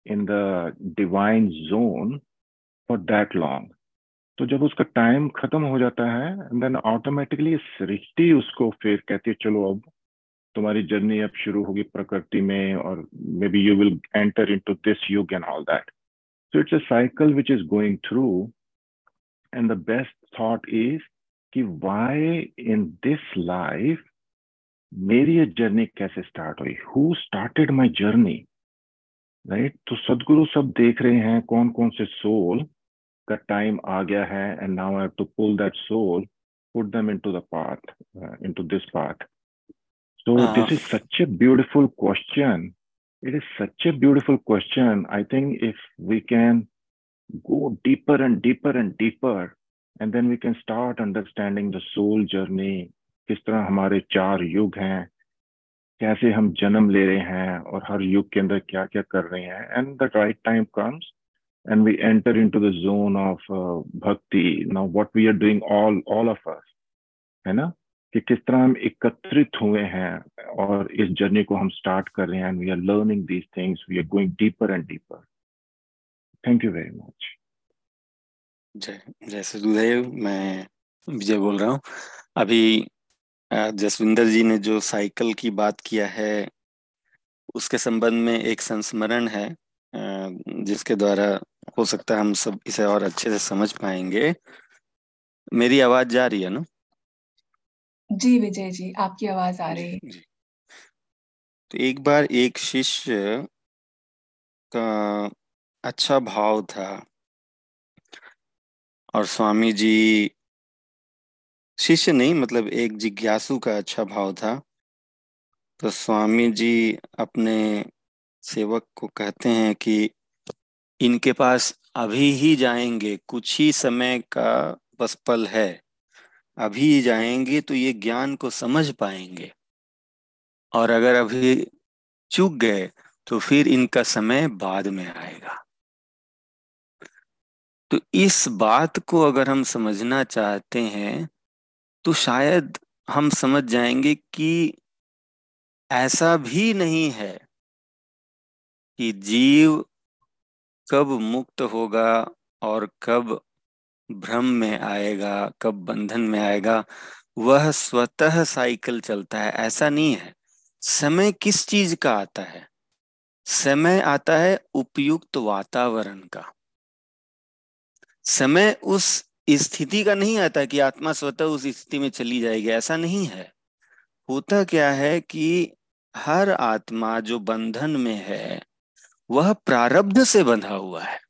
in the divine zone For that long तो जब उसका टाइम खत्म हो जाता है देन ऑटोमेटिकली सृष्टि उसको फिर कहती है, चलो अब तुम्हारी जर्नी अब शुरू होगी प्रकृति में, और maybe you will enter into this युग and all that so it's a cycle which is going through and the best thought is कि वाई इन दिस लाइफ मेरी ये जर्नी कैसे स्टार्ट हुई? Who started my journey right तो सदगुरु सब देख रहे हैं कौन कौन से सोल का टाइम आ गया है and now I to pull that soul put them into the path into this path so this is such a beautiful question it is such a beautiful question I think if we can go deeper and deeper and deeper and then we can start understanding the soul journey किस तरह हमारे चार युग हैं कैसे हम जन्म ले रहे हैं और हर युग के अंदर क्या क्या कर रहे हैं and the right time comes and we enter into the zone of uh, bhakti. Now what we are doing all all of us है ना? कि किस तरह हम एकत्रित हुए हैं और इस जर्नी को हम स्टार्ट कर रहे हैं and we are learning these things we are going deeper and deeper thank you very much जय जय सदुदेव मैं विजय बोल रहा हूँ। अभी जसविंदर जी ने जो साइकिल की बात किया है उसके संबंध में एक संस्मरण है जिसके द्वारा हो सकता है हम सब इसे और अच्छे से समझ पाएँगे। मेरी आवाज़ जा रही है ना? जी विजय जी आपकी आवाज़ आ रही है। तो एक बार एक शिष्य का अच्छा भाव था और स्वामी जी शिष्य नहीं मतलब एक जिज्ञासु का अच्छा भाव था। तो स्वामी जी अपने सेवक को कहते हैं कि इनके पास अभी ही जाएँगे, कुछ ही समय का बस पल है। अभी जाएँगे तो ये ज्ञान को समझ पाएँगे। और अगर अभी चूक गए तो फिर इनका समय बाद में आएगा। तो इस बात को अगर हम समझना चाहते हैं तो शायद हम समझ जाएँगे कि ऐसा भी नहीं है कि जीव कब मुक्त होगा और कब भ्रम में आएगा, कब बंधन में आएगा, वह स्वतः साइकिल चलता है। ऐसा नहीं है। समय किस चीज़ का आता है? समय आता है उपयुक्त वातावरण का। समय उस स्थिति का नहीं आता कि आत्मा स्वतः उस स्थिति में चली जाएगी। ऐसा नहीं है। होता क्या है कि हर आत्मा जो बंधन में है वह प्रारब्ध से बंधा हुआ है।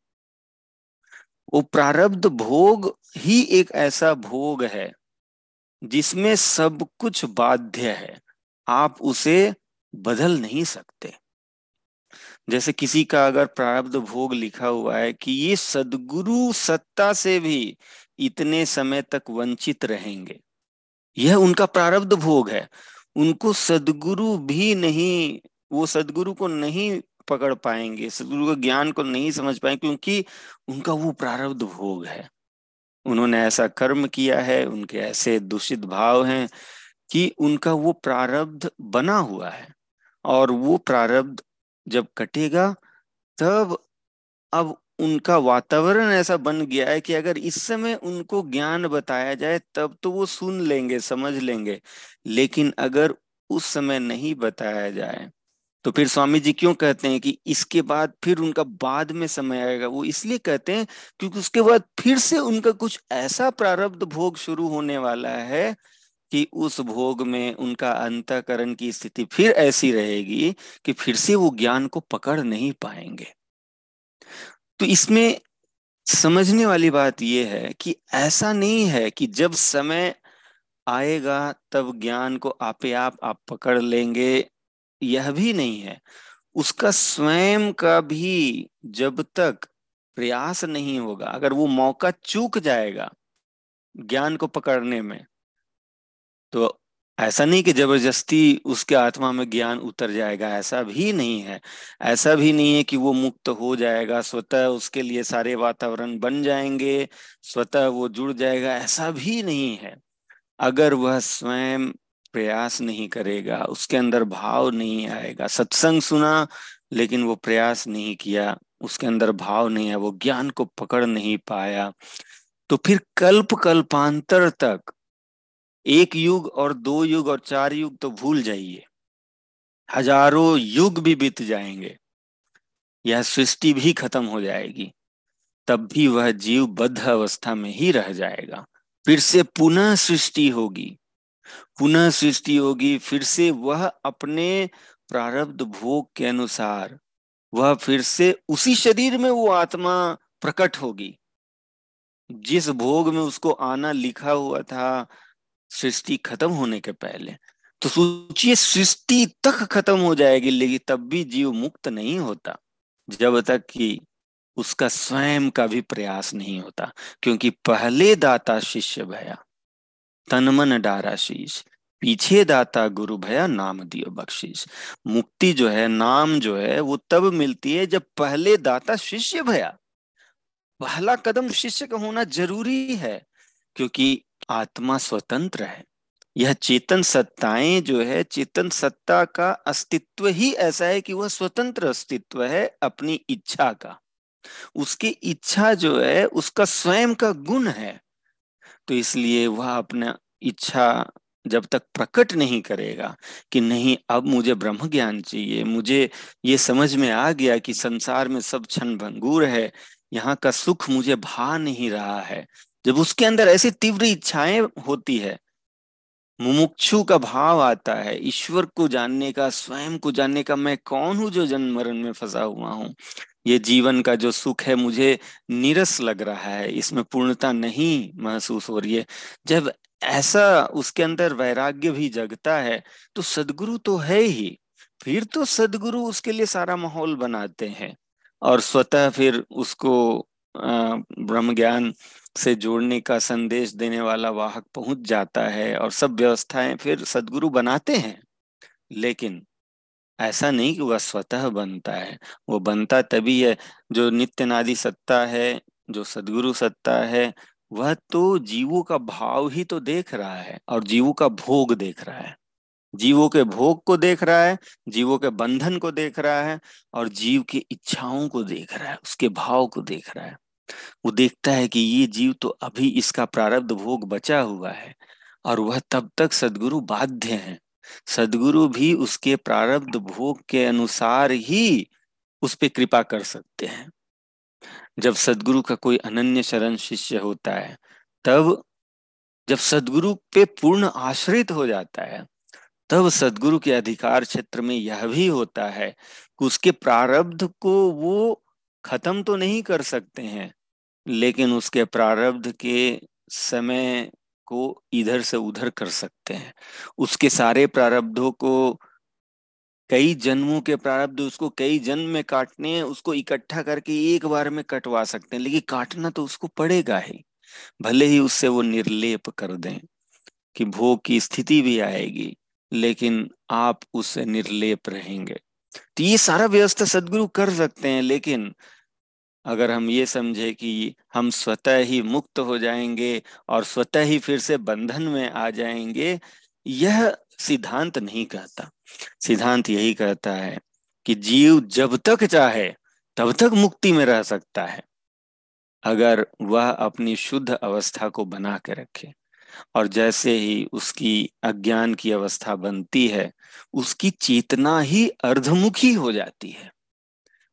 वो प्रारब्ध भोग ही एक ऐसा भोग है, जिसमें सब कुछ बाध्य है। आप उसे बदल नहीं सकते। जैसे किसी का अगर प्रारब्ध भोग लिखा हुआ है कि ये सदगुरु सत्ता से भी इतने समय तक वंचित रहेंगे, यह उनका प्रारब्ध भोग है। उनको सदगुरु भी नहीं, वो सदगुरु को नहीं पकड़ पाएँगे, सदगुरु के ज्ञान को नहीं समझ पाएँगे क्योंकि उनका वो प्रारब्ध भोग है। उन्होंने ऐसा कर्म किया है, उनके ऐसे दूषित भाव हैं कि उनका वो प्रारब्ध बना हुआ है और वो प्रारब्ध जब कटेगा, तब अब उनका वातावरण ऐसा बन गया है कि अगर इस समय उनको ज्ञान बताया जाए, तब तो वो सुन लेंगे, समझ लेंगे। लेकिन अगर उस समय नहीं बताया जाए तो फिर स्वामी जी क्यों कहते हैं कि इसके बाद फिर उनका बाद में समय आएगा? वो इसलिए कहते हैं क्योंकि उसके बाद फिर से उनका कुछ ऐसा प्रारब्ध भोग शुरू होने वाला है कि उस भोग में उनका अंतकरण की स्थिति फिर ऐसी रहेगी कि फिर से वो ज्ञान को पकड़ नहीं पाएँगे। तो इसमें समझने वाली बात यह है कि ऐसा नहीं है कि जब समय आएगा तब ज्ञान को आपे आप आप पकड़ लेंगे। यह भी नहीं है। उसका स्वयं का भी जब तक प्रयास नहीं होगा, अगर वो मौका चूक जाएगा ज्ञान को पकड़ने में तो ऐसा नहीं कि ज़बरदस्ती उसके आत्मा में ज्ञान उतर जाएगा, ऐसा भी नहीं है। ऐसा भी नहीं है कि वो मुक्त हो जाएगा, स्वतः उसके लिए सारे वातावरण बन जाएँगे, स्वतः वो जुड़ जाएगा, ऐसा भी नहीं है। अगर वह स्वयं प्रयास नहीं करेगा, उसके अंदर भाव नहीं आएगा। सत्संग सुना, लेकिन वो प्रयास नहीं किया, उसके अंदर भाव नहीं है, वो ज्ञान को पकड़ नहीं पाया। तो फिर कल्प कल्पांतर तक, एक युग और दो युग और चार युग तो भूल जाइए। हज़ारों युग भी बीत जाएँगे, यह सृष्टि भी खत्म हो जाएगी, तब भी वह जीव बद्ध अवस्था में ही रह जाएगा। फिर से पुनः सृष्टि होगी। पुनः सृष्टि होगी, फिर से वह अपने प्रारब्ध भोग के अनुसार, वह फिर से उसी शरीर में वो आत्मा प्रकट होगी। जिस भोग में उसको आना लिखा हुआ था, सृष्टि खत्म होने के पहले। तो सोचिए, सृष्टि तक खत्म हो जाएगी, लेकिन तब भी जीव मुक्त नहीं होता, जब तक कि उसका स्वयं का भी प्रयास नहीं होता, क्योंकि पहले दाता शिष्य भया। तनमन डारा शीश। पीछे दाता गुरु भया नाम दियो बख्शीश। मुक्ति जो है, नाम जो है, वो तब मिलती है जब पहले दाता शिष्य भया। पहला कदम शिष्य का होना ज़रूरी है, क्योंकि आत्मा स्वतंत्र है। यह चेतन सत्ताएँ जो है, चेतन सत्ता का अस्तित्व ही ऐसा है कि वह स्वतंत्र अस्तित्व है अपनी इच्छा का। उसकी इच्छा जो है, उसका स्वयं का गुण है। तो इसलिए वह अपना इच्छा जब तक प्रकट नहीं करेगा कि नहीं, अब मुझे ब्रह्म ज्ञान चाहिए, मुझे ये समझ में आ गया कि संसार में सब क्षण भंगूर है, यहाँ का सुख मुझे भा नहीं रहा है। जब उसके अंदर ऐसी तीव्र इच्छाएँ होती है मुमुक्षु का भाव आता है। ईश्वर को जानने का, स्वयं को जानने का मैं कौन हूँ जो जन्म मरण में फंसा हुआ हूँ? ये जीवन का जो सुख है मुझे निरस लग रहा है, इसमें पूर्णता नहीं महसूस हो रही है। जब ऐसा उसके अंदर वैराग्य भी जगता है तो सदगुरु तो है ही। फिर तो सदगुरु उसके लिए सारा माहौल बनाते हैं और स्वतः फिर उसको ब्रह्म ज्ञान से जोड़ने का संदेश देने वाला वाहक पहुँच जाता है और सब व्यवस्थाएँ फिर सदगुरु बनाते हैं। लेकिन ऐसा नहीं कि वह स्वतः बनता है। वो बनता तभी है जो नित्य नादि सत्ता है, जो सदगुरु सत्ता है, वह तो जीवों का भाव ही तो देख रहा है और जीवों का भोग देख रहा है। जीवों के भोग को देख रहा है, जीवों के बंधन को देख रहा है और जीव की इच्छाओं को देख रहा है, उसके भाव को देख रहा है। वो देखता है कि ये जीव तो अभी इसका प्रारब्ध भोग बचा हुआ है और वह तब तक सदगुरु बाध्य है। सदगुरु भी उसके प्रारब्ध भोग के अनुसार ही उस पर कृपा कर सकते हैं। जब सदगुरु का कोई अनन्य शरण शिष्य होता है, तब जब सदगुरु पे पूर्ण आश्रित हो जाता है, तब सदगुरु के अधिकार क्षेत्र में यह भी होता है कि उसके प्रारब्ध को वो खत्म तो नहीं कर सकते हैं लेकिन उसके प्रारब्ध के समय को इधर से उधर कर सकते हैं। उसके सारे प्रारब्धों को कई जन्मों के प्रारब्ध, उसको कई जन्म में काटने हैं, उसको इकट्ठा करके एक बार में कटवा सकते हैं, लेकिन काटना तो उसको पड़ेगा ही। भले ही उससे वो निर्लेप कर दें कि भोग की स्थिति भी आएगी, लेकिन आप उससे निर्लेप रहेंगे। तो ये सारा व्यवस्था सदगुरु कर सकते हैं, लेकिन अगर हम ये समझे कि हम स्वतः ही मुक्त हो जाएँगे और स्वतः ही फिर से बंधन में आ जाएँगे, यह सिद्धांत नहीं कहता। सिद्धांत यही कहता है कि जीव जब तक चाहे, तब तक मुक्ति में रह सकता है, अगर वह अपनी शुद्ध अवस्था को बना के रखे। और जैसे ही उसकी अज्ञान की अवस्था बनती है, उसकी चेतना ही अर्धमुखी हो जाती है।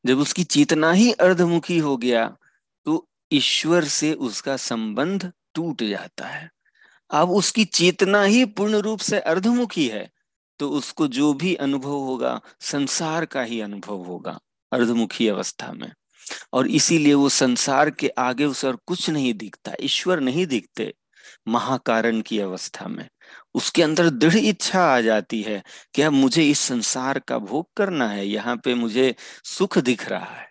जब उसकी चेतना ही अर्धमुखी हो गया तो ईश्वर से उसका संबंध टूट जाता है। अब उसकी चेतना ही पूर्ण रूप से अर्धमुखी है तो उसको जो भी अनुभव होगा, संसार का ही अनुभव होगा, अर्धमुखी अवस्था में। और इसीलिए वो संसार के आगे उसे और कुछ नहीं दिखता, ईश्वर नहीं दिखते महाकारण की अवस्था में। उसके अंदर दृढ़ इच्छा आ जाती है कि अब मुझे इस संसार का भोग करना है, यहाँ पे मुझे सुख दिख रहा है।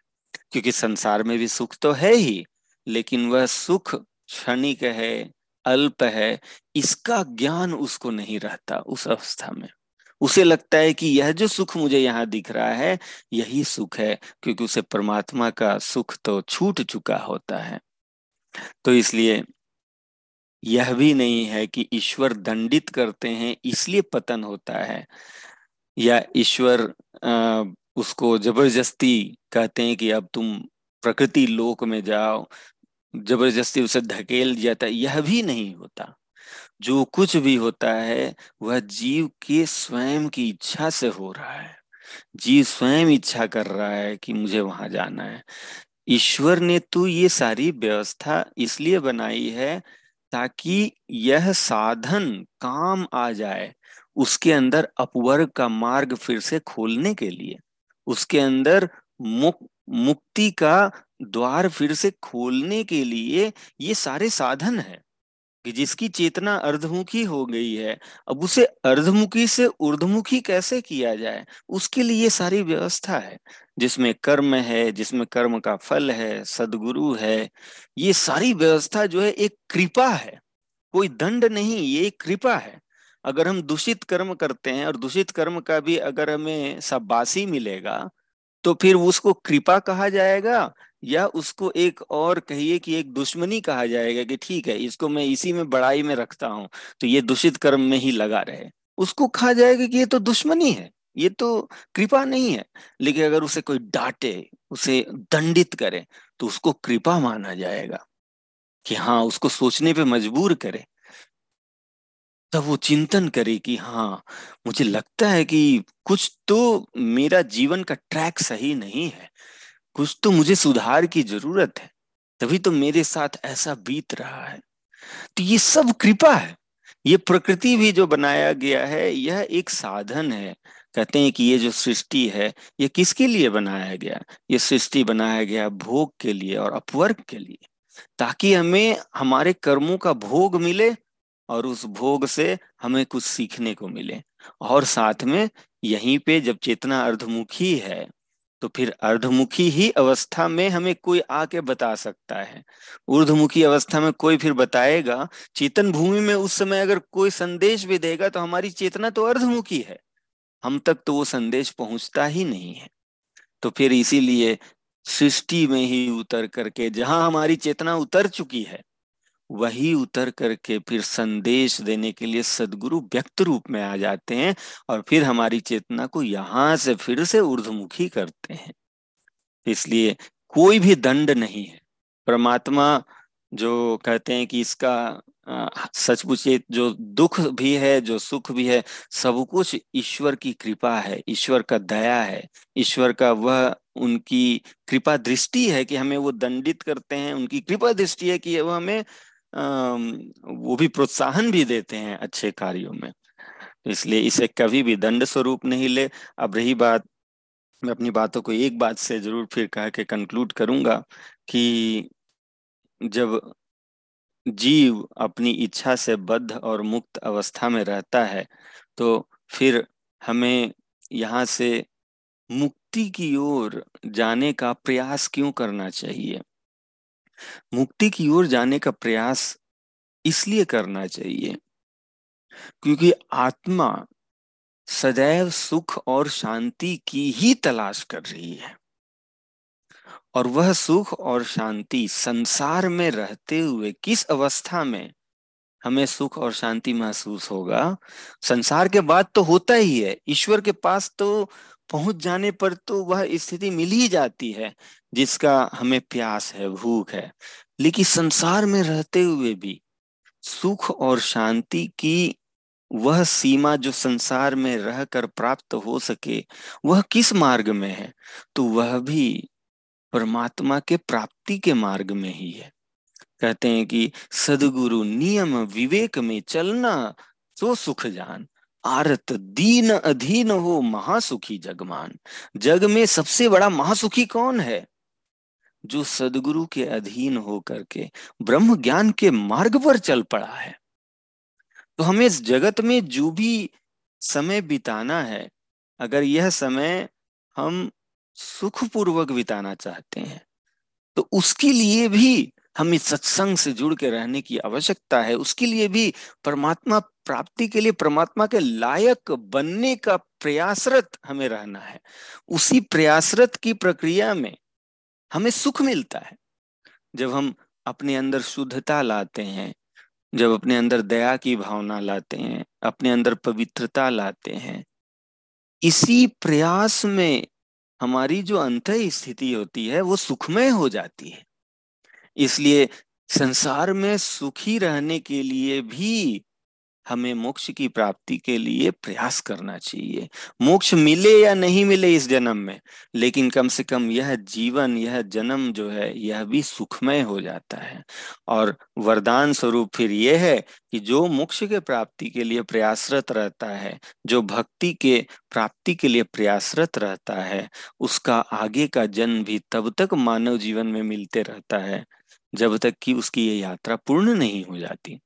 क्योंकि संसार में भी सुख तो है ही, लेकिन वह सुख क्षणिक है, अल्प है, इसका ज्ञान उसको नहीं रहता उस अवस्था में। उसे लगता है कि यह जो सुख मुझे यहाँ दिख रहा है, यही सुख है, क्योंकि उसे परमात्मा का सुख तो छूट चुका होता है। तो इसलिए यह भी नहीं है कि ईश्वर दंडित करते हैं, इसलिए पतन होता है। या ईश्वर उसको ज़बरदस्ती कहते हैं कि अब तुम प्रकृति लोक में जाओ, ज़बरदस्ती उसे धकेल जाता यह भी नहीं होता। जो कुछ भी होता है, वह जीव के स्वयं की इच्छा से हो रहा है। जीव स्वयं इच्छा कर रहा है कि मुझे वहाँ जाना है। ईश्वर ने तो ये सारी व्यवस्था इसलिए बनाई है ताकि यह साधन काम आ जाए उसके अंदर अपवर्ग का मार्ग फिर से खोलने के लिए। उसके अंदर मुक, मुक्ति का द्वार फिर से खोलने के लिए ये सारे साधन है। कि जिसकी चेतना अर्धमुखी हो गई है, अब उसे अर्धमुखी से ऊर्धमुखी कैसे किया जाए? उसके लिए सारी व्यवस्था है, जिसमें कर्म है, जिसमें कर्म का फल है, सदगुरु है, ये सारी व्यवस्था जो है एक कृपा है। कोई दंड नहीं, ये एक कृपा है। अगर हम दूषित कर्म करते हैं और दूषित कर्म का भी अगर हमें सबासी मिलेगा तो फिर उसको कृपा कहा जाएगा या उसको एक और कहिए कि एक दुश्मनी कहा जाएगा कि ठीक है, इसको मैं इसी में बड़ाई में रखता हूँ तो ये दूषित कर्म में ही लगा रहे। उसको कहा जाएगा कि ये तो दुश्मनी है, ये तो कृपा नहीं है, लेकिन अगर उसे कोई डांटे, उसे दंडित करे तो उसको कृपा माना जाएगा कि हाँ उसको सोचने पे मजबूर करे। तब वो चिंतन करे कि हाँ मुझे लगता है कि कुछ तो मेरा जीवन का ट्रैक सही नहीं है। कुछ तो मुझे सुधार की ज़रूरत है। तभी तो मेरे साथ ऐसा बीत रहा है। तो ये सब कृपा है। ये प्रकृति भी जो बनाया गया है, यह एक साधन है। कहते हैं कि ये जो सृष्टि है, ये किसके लिए बनाया गया? ये सृष्टि बनाया गया भोग के लिए और अपवर्ग के लिए। ताकि हमें हमारे कर्मों का भोग मिले और उस भोग से हमें कुछ सीखने को मिले। और साथ में यहीं पे जब चेतना अर्धमुखी है तो फिर अर्धमुखी ही अवस्था में हमें कोई आके बता सकता है। ऊर्धमुखी अवस्था में कोई फिर बताएगा, चेतन भूमि में उस समय अगर कोई संदेश भी देगा तो हमारी चेतना तो अर्धमुखी है। हम तक तो वो संदेश पहुँचता ही नहीं है। तो फिर इसीलिए सृष्टि में ही उतर करके जहाँ हमारी चेतना उतर चुकी है वही उतर करके फिर संदेश देने के लिए सदगुरु व्यक्त रूप में आ जाते हैं और फिर हमारी चेतना को यहाँ से फिर से ऊर्धमुखी करते हैं। इसलिए कोई भी दंड नहीं है। परमात्मा जो कहते हैं कि इसका सचमुच जो दुख भी है, जो सुख भी है, सब कुछ ईश्वर की कृपा है, ईश्वर का दया है। ईश्वर का वह उनकी कृपा दृष्टि है कि हमें वो दंडित करते हैं, उनकी कृपा दृष्टि है कि वह हमें वो भी प्रोत्साहन भी देते हैं अच्छे कार्यों में। इसलिए इसे कभी भी दंड स्वरूप नहीं ले। अब रही बात, मैं अपनी बातों को एक बात से ज़रूर फिर कह के कंक्लूड करूँगा कि जब जीव अपनी इच्छा से बद्ध और मुक्त अवस्था में रहता है तो फिर हमें यहाँ से मुक्ति की ओर जाने का प्रयास क्यों करना चाहिए? मुक्ति की ओर जाने का प्रयास इसलिए करना चाहिए, क्योंकि आत्मा सदैव सुख और शांति की ही तलाश कर रही है। और वह सुख और शांति संसार में रहते हुए किस अवस्था में हमें सुख और शांति महसूस होगा? संसार के बाद तो होता ही है, ईश्वर के पास तो पहुँच जाने पर तो वह स्थिति मिल ही जाती है, जिसका हमें प्यास है, भूख है। लेकिन संसार में रहते हुए भी सुख और शांति की वह सीमा जो संसार में रहकर प्राप्त हो सके, वह किस मार्ग में है? तो वह भी परमात्मा के प्राप्ति के मार्ग में ही है। कहते हैं कि सदगुरु नियम विवेक में चलना तो सुख जान। आरत दीन अधीन हो महासुखी जगमान। जग में सबसे बड़ा महासुखी कौन है? जो सदगुरु के अधीन हो करके ब्रह्म ज्ञान के मार्ग पर चल पड़ा है। तो हमें इस जगत में जो भी समय बिताना है, अगर यह समय हम सुखपूर्वक बिताना चाहते हैं तो उसके लिए भी हमें सत्संग से जुड़ के रहने की आवश्यकता है। उसके लिए भी परमात्मा प्राप्ति के लिए परमात्मा के लायक बनने का प्रयासरत हमें रहना है। उसी प्रयासरत की प्रक्रिया में हमें सुख मिलता है। जब हम अपने अंदर शुद्धता लाते हैं, जब अपने अंदर दया की भावना लाते हैं, अपने अंदर पवित्रता लाते हैं, इसी प्रयास में हमारी जो अंत स्थिति होती है, वो सुखमय हो जाती है। इसलिए संसार में सुखी रहने के लिए भी हमें मोक्ष की प्राप्ति के लिए प्रयास करना चाहिए। मोक्ष मिले या नहीं मिले इस जन्म में, लेकिन कम से कम यह जीवन, यह जन्म जो है, यह भी सुखमय हो जाता है। और वरदान स्वरूप फिर यह है कि जो मोक्ष के प्राप्ति के लिए प्रयासरत रहता है, जो भक्ति के प्राप्ति के लिए प्रयासरत रहता है, उसका आगे का जन्म भी तब तक मानव जीवन में मिलते रहता है, जब तक कि उसकी ये यात्रा पूर्ण नहीं हो जाती।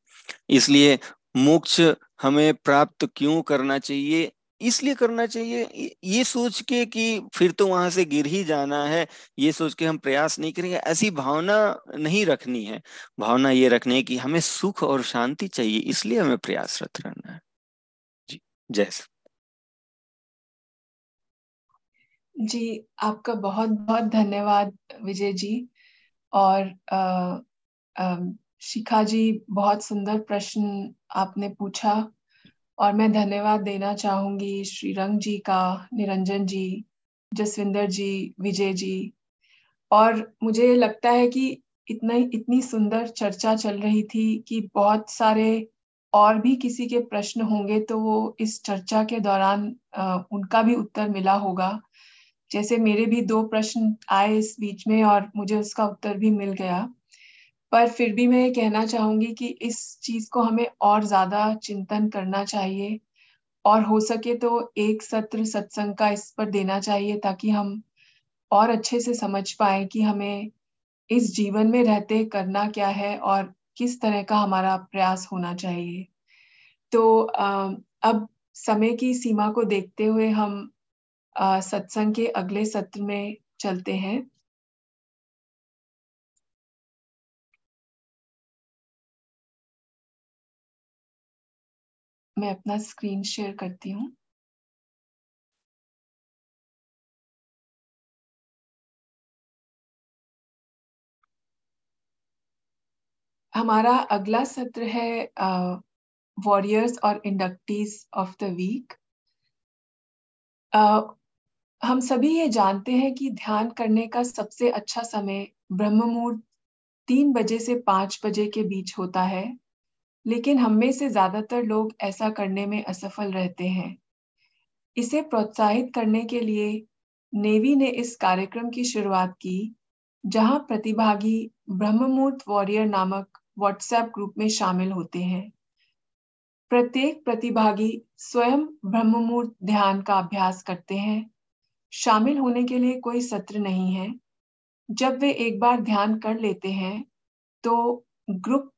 इसलिए मोक्ष हमें प्राप्त क्यों करना चाहिए? इसलिए करना चाहिए। ये सोच के कि फिर तो वहाँ से गिर ही जाना है ये सोच के हम प्रयास नहीं करेंगे ऐसी भावना नहीं रखनी है। भावना ये रखनी है कि हमें सुख और शांति चाहिए इसलिए हमें प्रयासरत रहना है। जी जय जी आपका बहुत बहुत धन्यवाद विजय जी और आ, आ, शिखा जी, बहुत सुंदर प्रश्न आपने पूछा और मैं धन्यवाद देना चाहूँगी श्रीरंग जी का, निरंजन जी, जसविंदर जी, विजय जी। और मुझे लगता है कि इतना इतनी सुंदर चर्चा चल रही थी कि बहुत सारे और भी किसी के प्रश्न होंगे तो वो इस चर्चा के दौरान उनका भी उत्तर मिला होगा। जैसे मेरे भी दो प्रश्न आए इस बीच में और मुझे उसका उत्तर भी मिल गया। पर फिर भी मैं ये कहना चाहूँगी कि इस चीज़ को हमें और ज़्यादा चिंतन करना चाहिए और हो सके तो एक सत्र सत्संग का इस पर देना चाहिए ताकि हम और अच्छे से समझ पाए कि हमें इस जीवन में रहते करना क्या है और किस तरह का हमारा प्रयास होना चाहिए। तो अब समय की सीमा को देखते हुए हम सत्संग के अगले सत्र में चलते हैं। मैं अपना स्क्रीन शेयर करती हूँ। हमारा अगला सत्र है वॉरियर्स और इंडक्टीज ऑफ़ द वीक हम सभी ये जानते हैं कि ध्यान करने का सबसे अच्छा समय ब्रह्म मुहूर्त तीन बजे से पाँच बजे के बीच होता है। लेकिन हम में से ज़्यादातर लोग ऐसा करने में असफल रहते हैं। इसे प्रोत्साहित करने के लिए नेवी ने इस कार्यक्रम की शुरुआत की, जहाँ प्रतिभागी ब्रह्ममूर्त वॉरियर नामक व्हाट्सएप ग्रुप में शामिल होते हैं। प्रत्येक प्रतिभागी स्वयं ब्रह्ममूर्त ध्यान का अभ्यास करते हैं। शामिल होने के लिए कोई सत्र नहीं है। जब वे एक बार ध्यान कर लेते हैं तो ग्रुप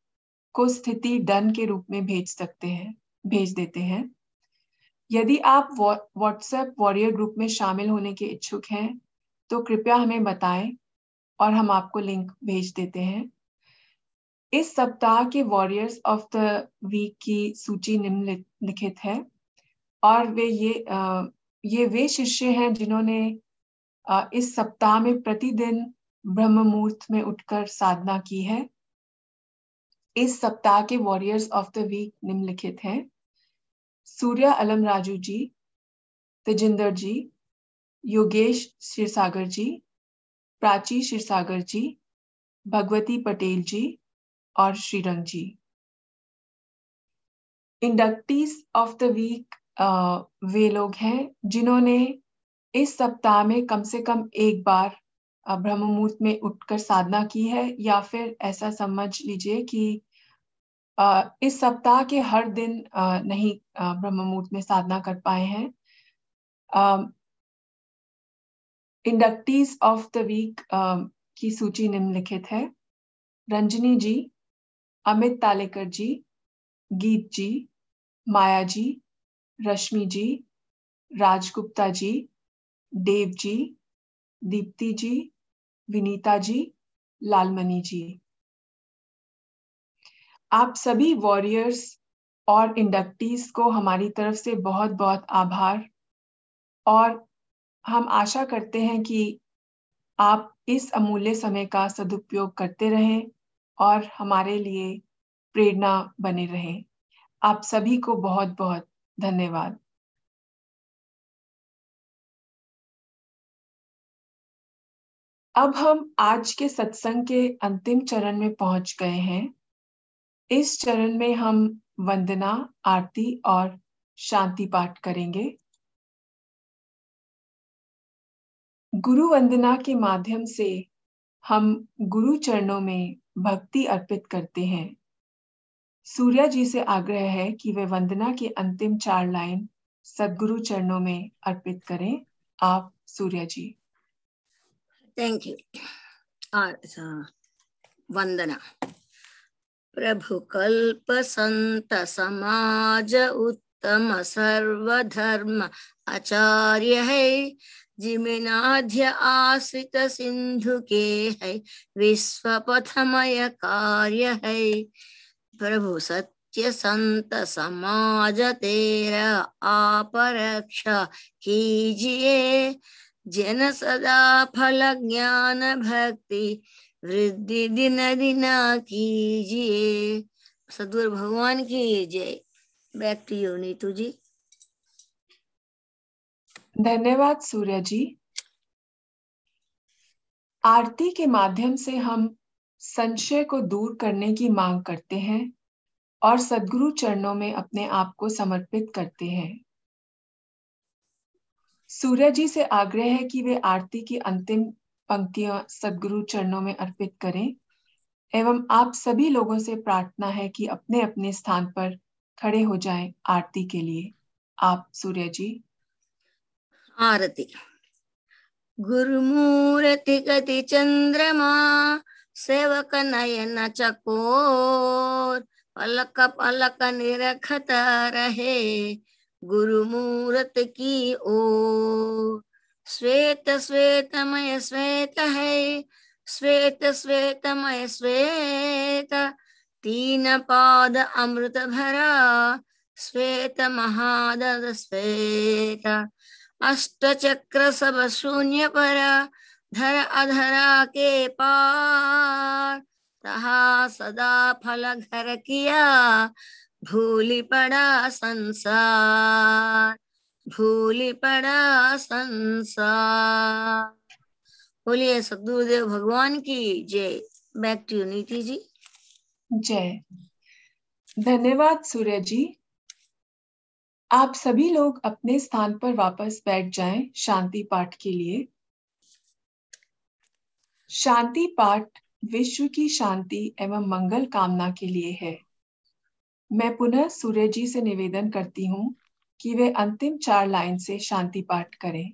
को स्थिति डन के रूप में भेज सकते हैं भेज देते हैं। यदि आप व्हाट्सएप वॉरियर ग्रुप में शामिल होने के इच्छुक हैं तो कृपया हमें बताएँ और हम आपको लिंक भेज देते हैं। इस सप्ताह के वॉरियर्स ऑफ़ द वीक की सूची निम्नलिखित है और वे ये आ, ये वे शिष्य हैं जिन्होंने इस सप्ताह में प्रतिदिन ब्रह्म मुहूर्त में उठकर साधना की है। इस सप्ताह के वॉरियर्स ऑफ़ द वीक निम्नलिखित हैं। सूर्या अलम राजू जी, तेजिंदर जी, योगेश क्षीरसागर जी, प्राची क्षीरसागर जी, भगवती पटेल जी और Shrirang ji. Inductees of the week वे लोग हैं जिन्होंने इस सप्ताह में कम से कम एक बार ब्रह्म मुहूर्त में उठकर साधना की है या फिर ऐसा समझ लीजिए कि इस सप्ताह के हर दिन नहीं ब्रह्म मुहूर्त में साधना कर पाए हैं। इंडक्टीज ऑफ़ द वीक की सूची निम्नलिखित है। रंजनी जी, अमित तालेकर जी, गीत जी, माया जी, रश्मि जी, राजगुप्ता जी, देव जी, दीप्ति जी, विनीता जी, लालमणि जी। आप सभी वॉरियर्स और इंडक्टीज को हमारी तरफ़ से बहुत बहुत आभार। और हम आशा करते हैं कि आप इस अमूल्य समय का सदुपयोग करते रहें और हमारे लिए प्रेरणा बने रहें। आप सभी को बहुत बहुत धन्यवाद। अब हम आज के सत्संग के अंतिम चरण में पहुँच गए हैं। इस चरण में हम वंदना, आरती और शांति पाठ करेंगे। गुरु वंदना के माध्यम से हम गुरु चरणों में भक्ति अर्पित करते हैं। सूर्या जी से आग्रह है कि वे वंदना के अंतिम चार लाइन सदगुरु चरणों में अर्पित करें। आप, सूर्या जी। Thank you Vandana. प्रभु कल्प संत समाज उत्तम सर्वधर्म आचार्य है जिमिनाध्य आश्रित सिंधु के है विश्व पथमय कार्य है प्रभु सत्य संत समाज तेरा आप रक्षा कीजिए जन सदा फल ज्ञान भक्ति वृद्धि दिन दिन कीजिए। सदगुरु भगवान की जय। Back to you Neetu ji. धन्यवाद सूर्य जी। आरती के माध्यम से हम संशय को दूर करने की मांग करते हैं और सदगुरु चरणों में अपने आप को समर्पित करते हैं। सूर्य जी से आग्रह है कि वे आरती की अंतिम पंक्तियाँ सदगुरु चरणों में अर्पित करें। एवं आप सभी लोगों से प्रार्थना है कि अपने अपने स्थान पर खड़े हो जाएँ आरती के लिए। आप, सूर्य जी। आरती। गुरुमूर्ति गति चंद्रमा, सेवक नयन चकोर, पलक पलक निरखत रहे गुरुमूर्त की ओ श्वेत श्वेतमय श्वेत है। श्वेत श्वेतमय श्वेत। तीन पाद अमृत भरा। श्वेत महादद श्वेत। अष्ट चक्र सब शून्य पर। धर अधरा के पार। तहा सदा फल घर किया। भूली पड़ा संसार। भूली पड़ा संसार। बोलिए सदगुरुदेव, भगवान की जय। बैक टू नीति जी। जय। धन्यवाद, सूर्य जी। आप सभी लोग अपने स्थान पर वापस बैठ जाएँ शांति पाठ के लिए। शांति पाठ विश्व की शांति एवं मंगल कामना के लिए है। मैं पुनः सूर्य जी से निवेदन करती हूँ कि वे अंतिम चार लाइन से शांति पाठ करें।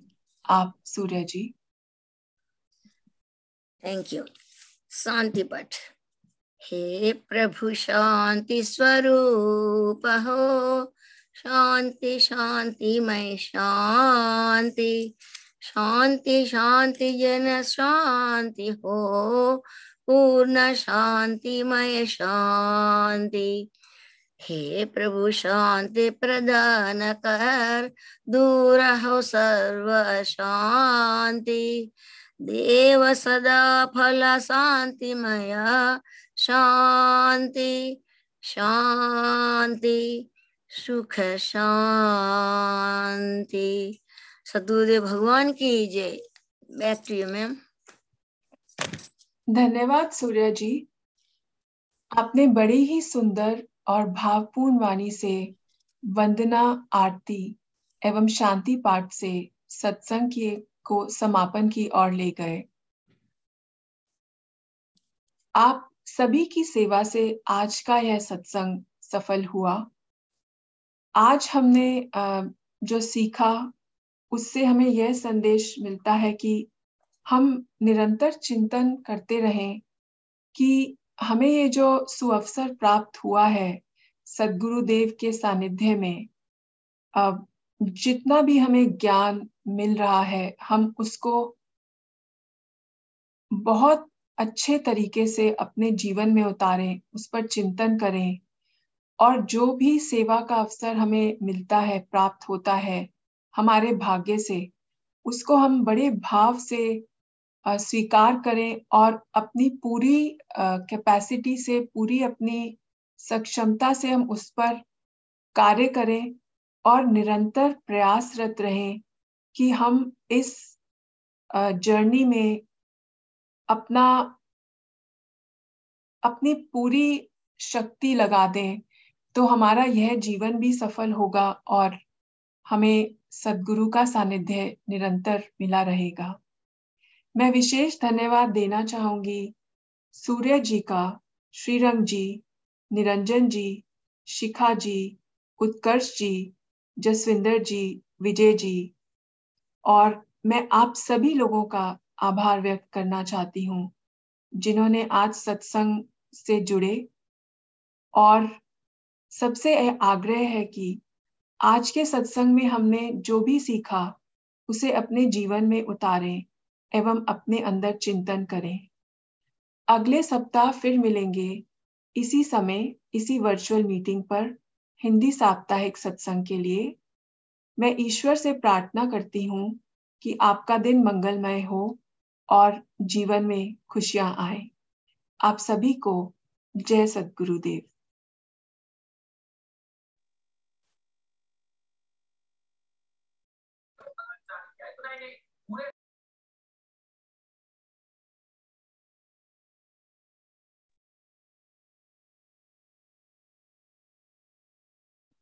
आप, सूर्य जी। थैंक यू शांति पाठ। हे प्रभु, शांति स्वरूप हो। शांति शांति मय शांति। शांति शांति जन शांति हो। पूर्ण शांतिमय शांति। हे प्रभु, शांति प्रदान कर। दूर हो सर्व शांति। देव सदा फल शांतिमय। शांति शांति, सुख शांति। सदगुरुदेव भगवान की जय। Back to you, ma'am. धन्यवाद सूर्य जी। आपने बड़ी ही सुंदर और भावपूर्ण वाणी से वंदना आरती एवं शांति पाठ से सत्संग के को समापन की ओर ले गए। आप सभी की सेवा से आज का यह सत्संग सफल हुआ। आज हमने जो सीखा, उससे हमें यह संदेश मिलता है कि हम निरंतर चिंतन करते रहें कि हमें ये जो सुअवसर प्राप्त हुआ है सदगुरुदेव के सानिध्य में, अब जितना भी हमें ज्ञान मिल रहा है, हम उसको बहुत अच्छे तरीके से अपने जीवन में उतारें, उस पर चिंतन करें, और जो भी सेवा का अवसर हमें मिलता है, प्राप्त होता है, हमारे भाग्य से, उसको हम बड़े भाव से स्वीकार करें और अपनी पूरी कैपेसिटी से, पूरी अपनी सक्षमता से हम उस पर कार्य करें और निरंतर प्रयासरत रहें कि हम इस जर्नी में अपना, अपनी पूरी शक्ति लगा दें तो हमारा यह जीवन भी सफल होगा और हमें सदगुरु का सानिध्य निरंतर मिला रहेगा। मैं विशेष धन्यवाद देना चाहूँगी। सूर्य जी का, श्रीरंग जी, निरंजन जी, शिखा जी, उत्कर्ष जी, जसविंदर जी, विजय जी। और मैं आप सभी लोगों का आभार व्यक्त करना चाहती हूँ, जिन्होंने आज सत्संग से जुड़े। और सबसे आग्रह है कि आज के सत्संग में हमने जो भी सीखा, उसे अपने जीवन में उतारें। एवं अपने अंदर चिंतन करें। अगले सप्ताह फिर मिलेंगे। इसी समय, इसी वर्चुअल मीटिंग पर हिंदी साप्ताहिक सत्संग के लिए। मैं ईश्वर से प्रार्थना करती हूँ कि आपका दिन मंगलमय हो और जीवन में खुशियाँ आए। आप सभी को जय सदगुरुदेव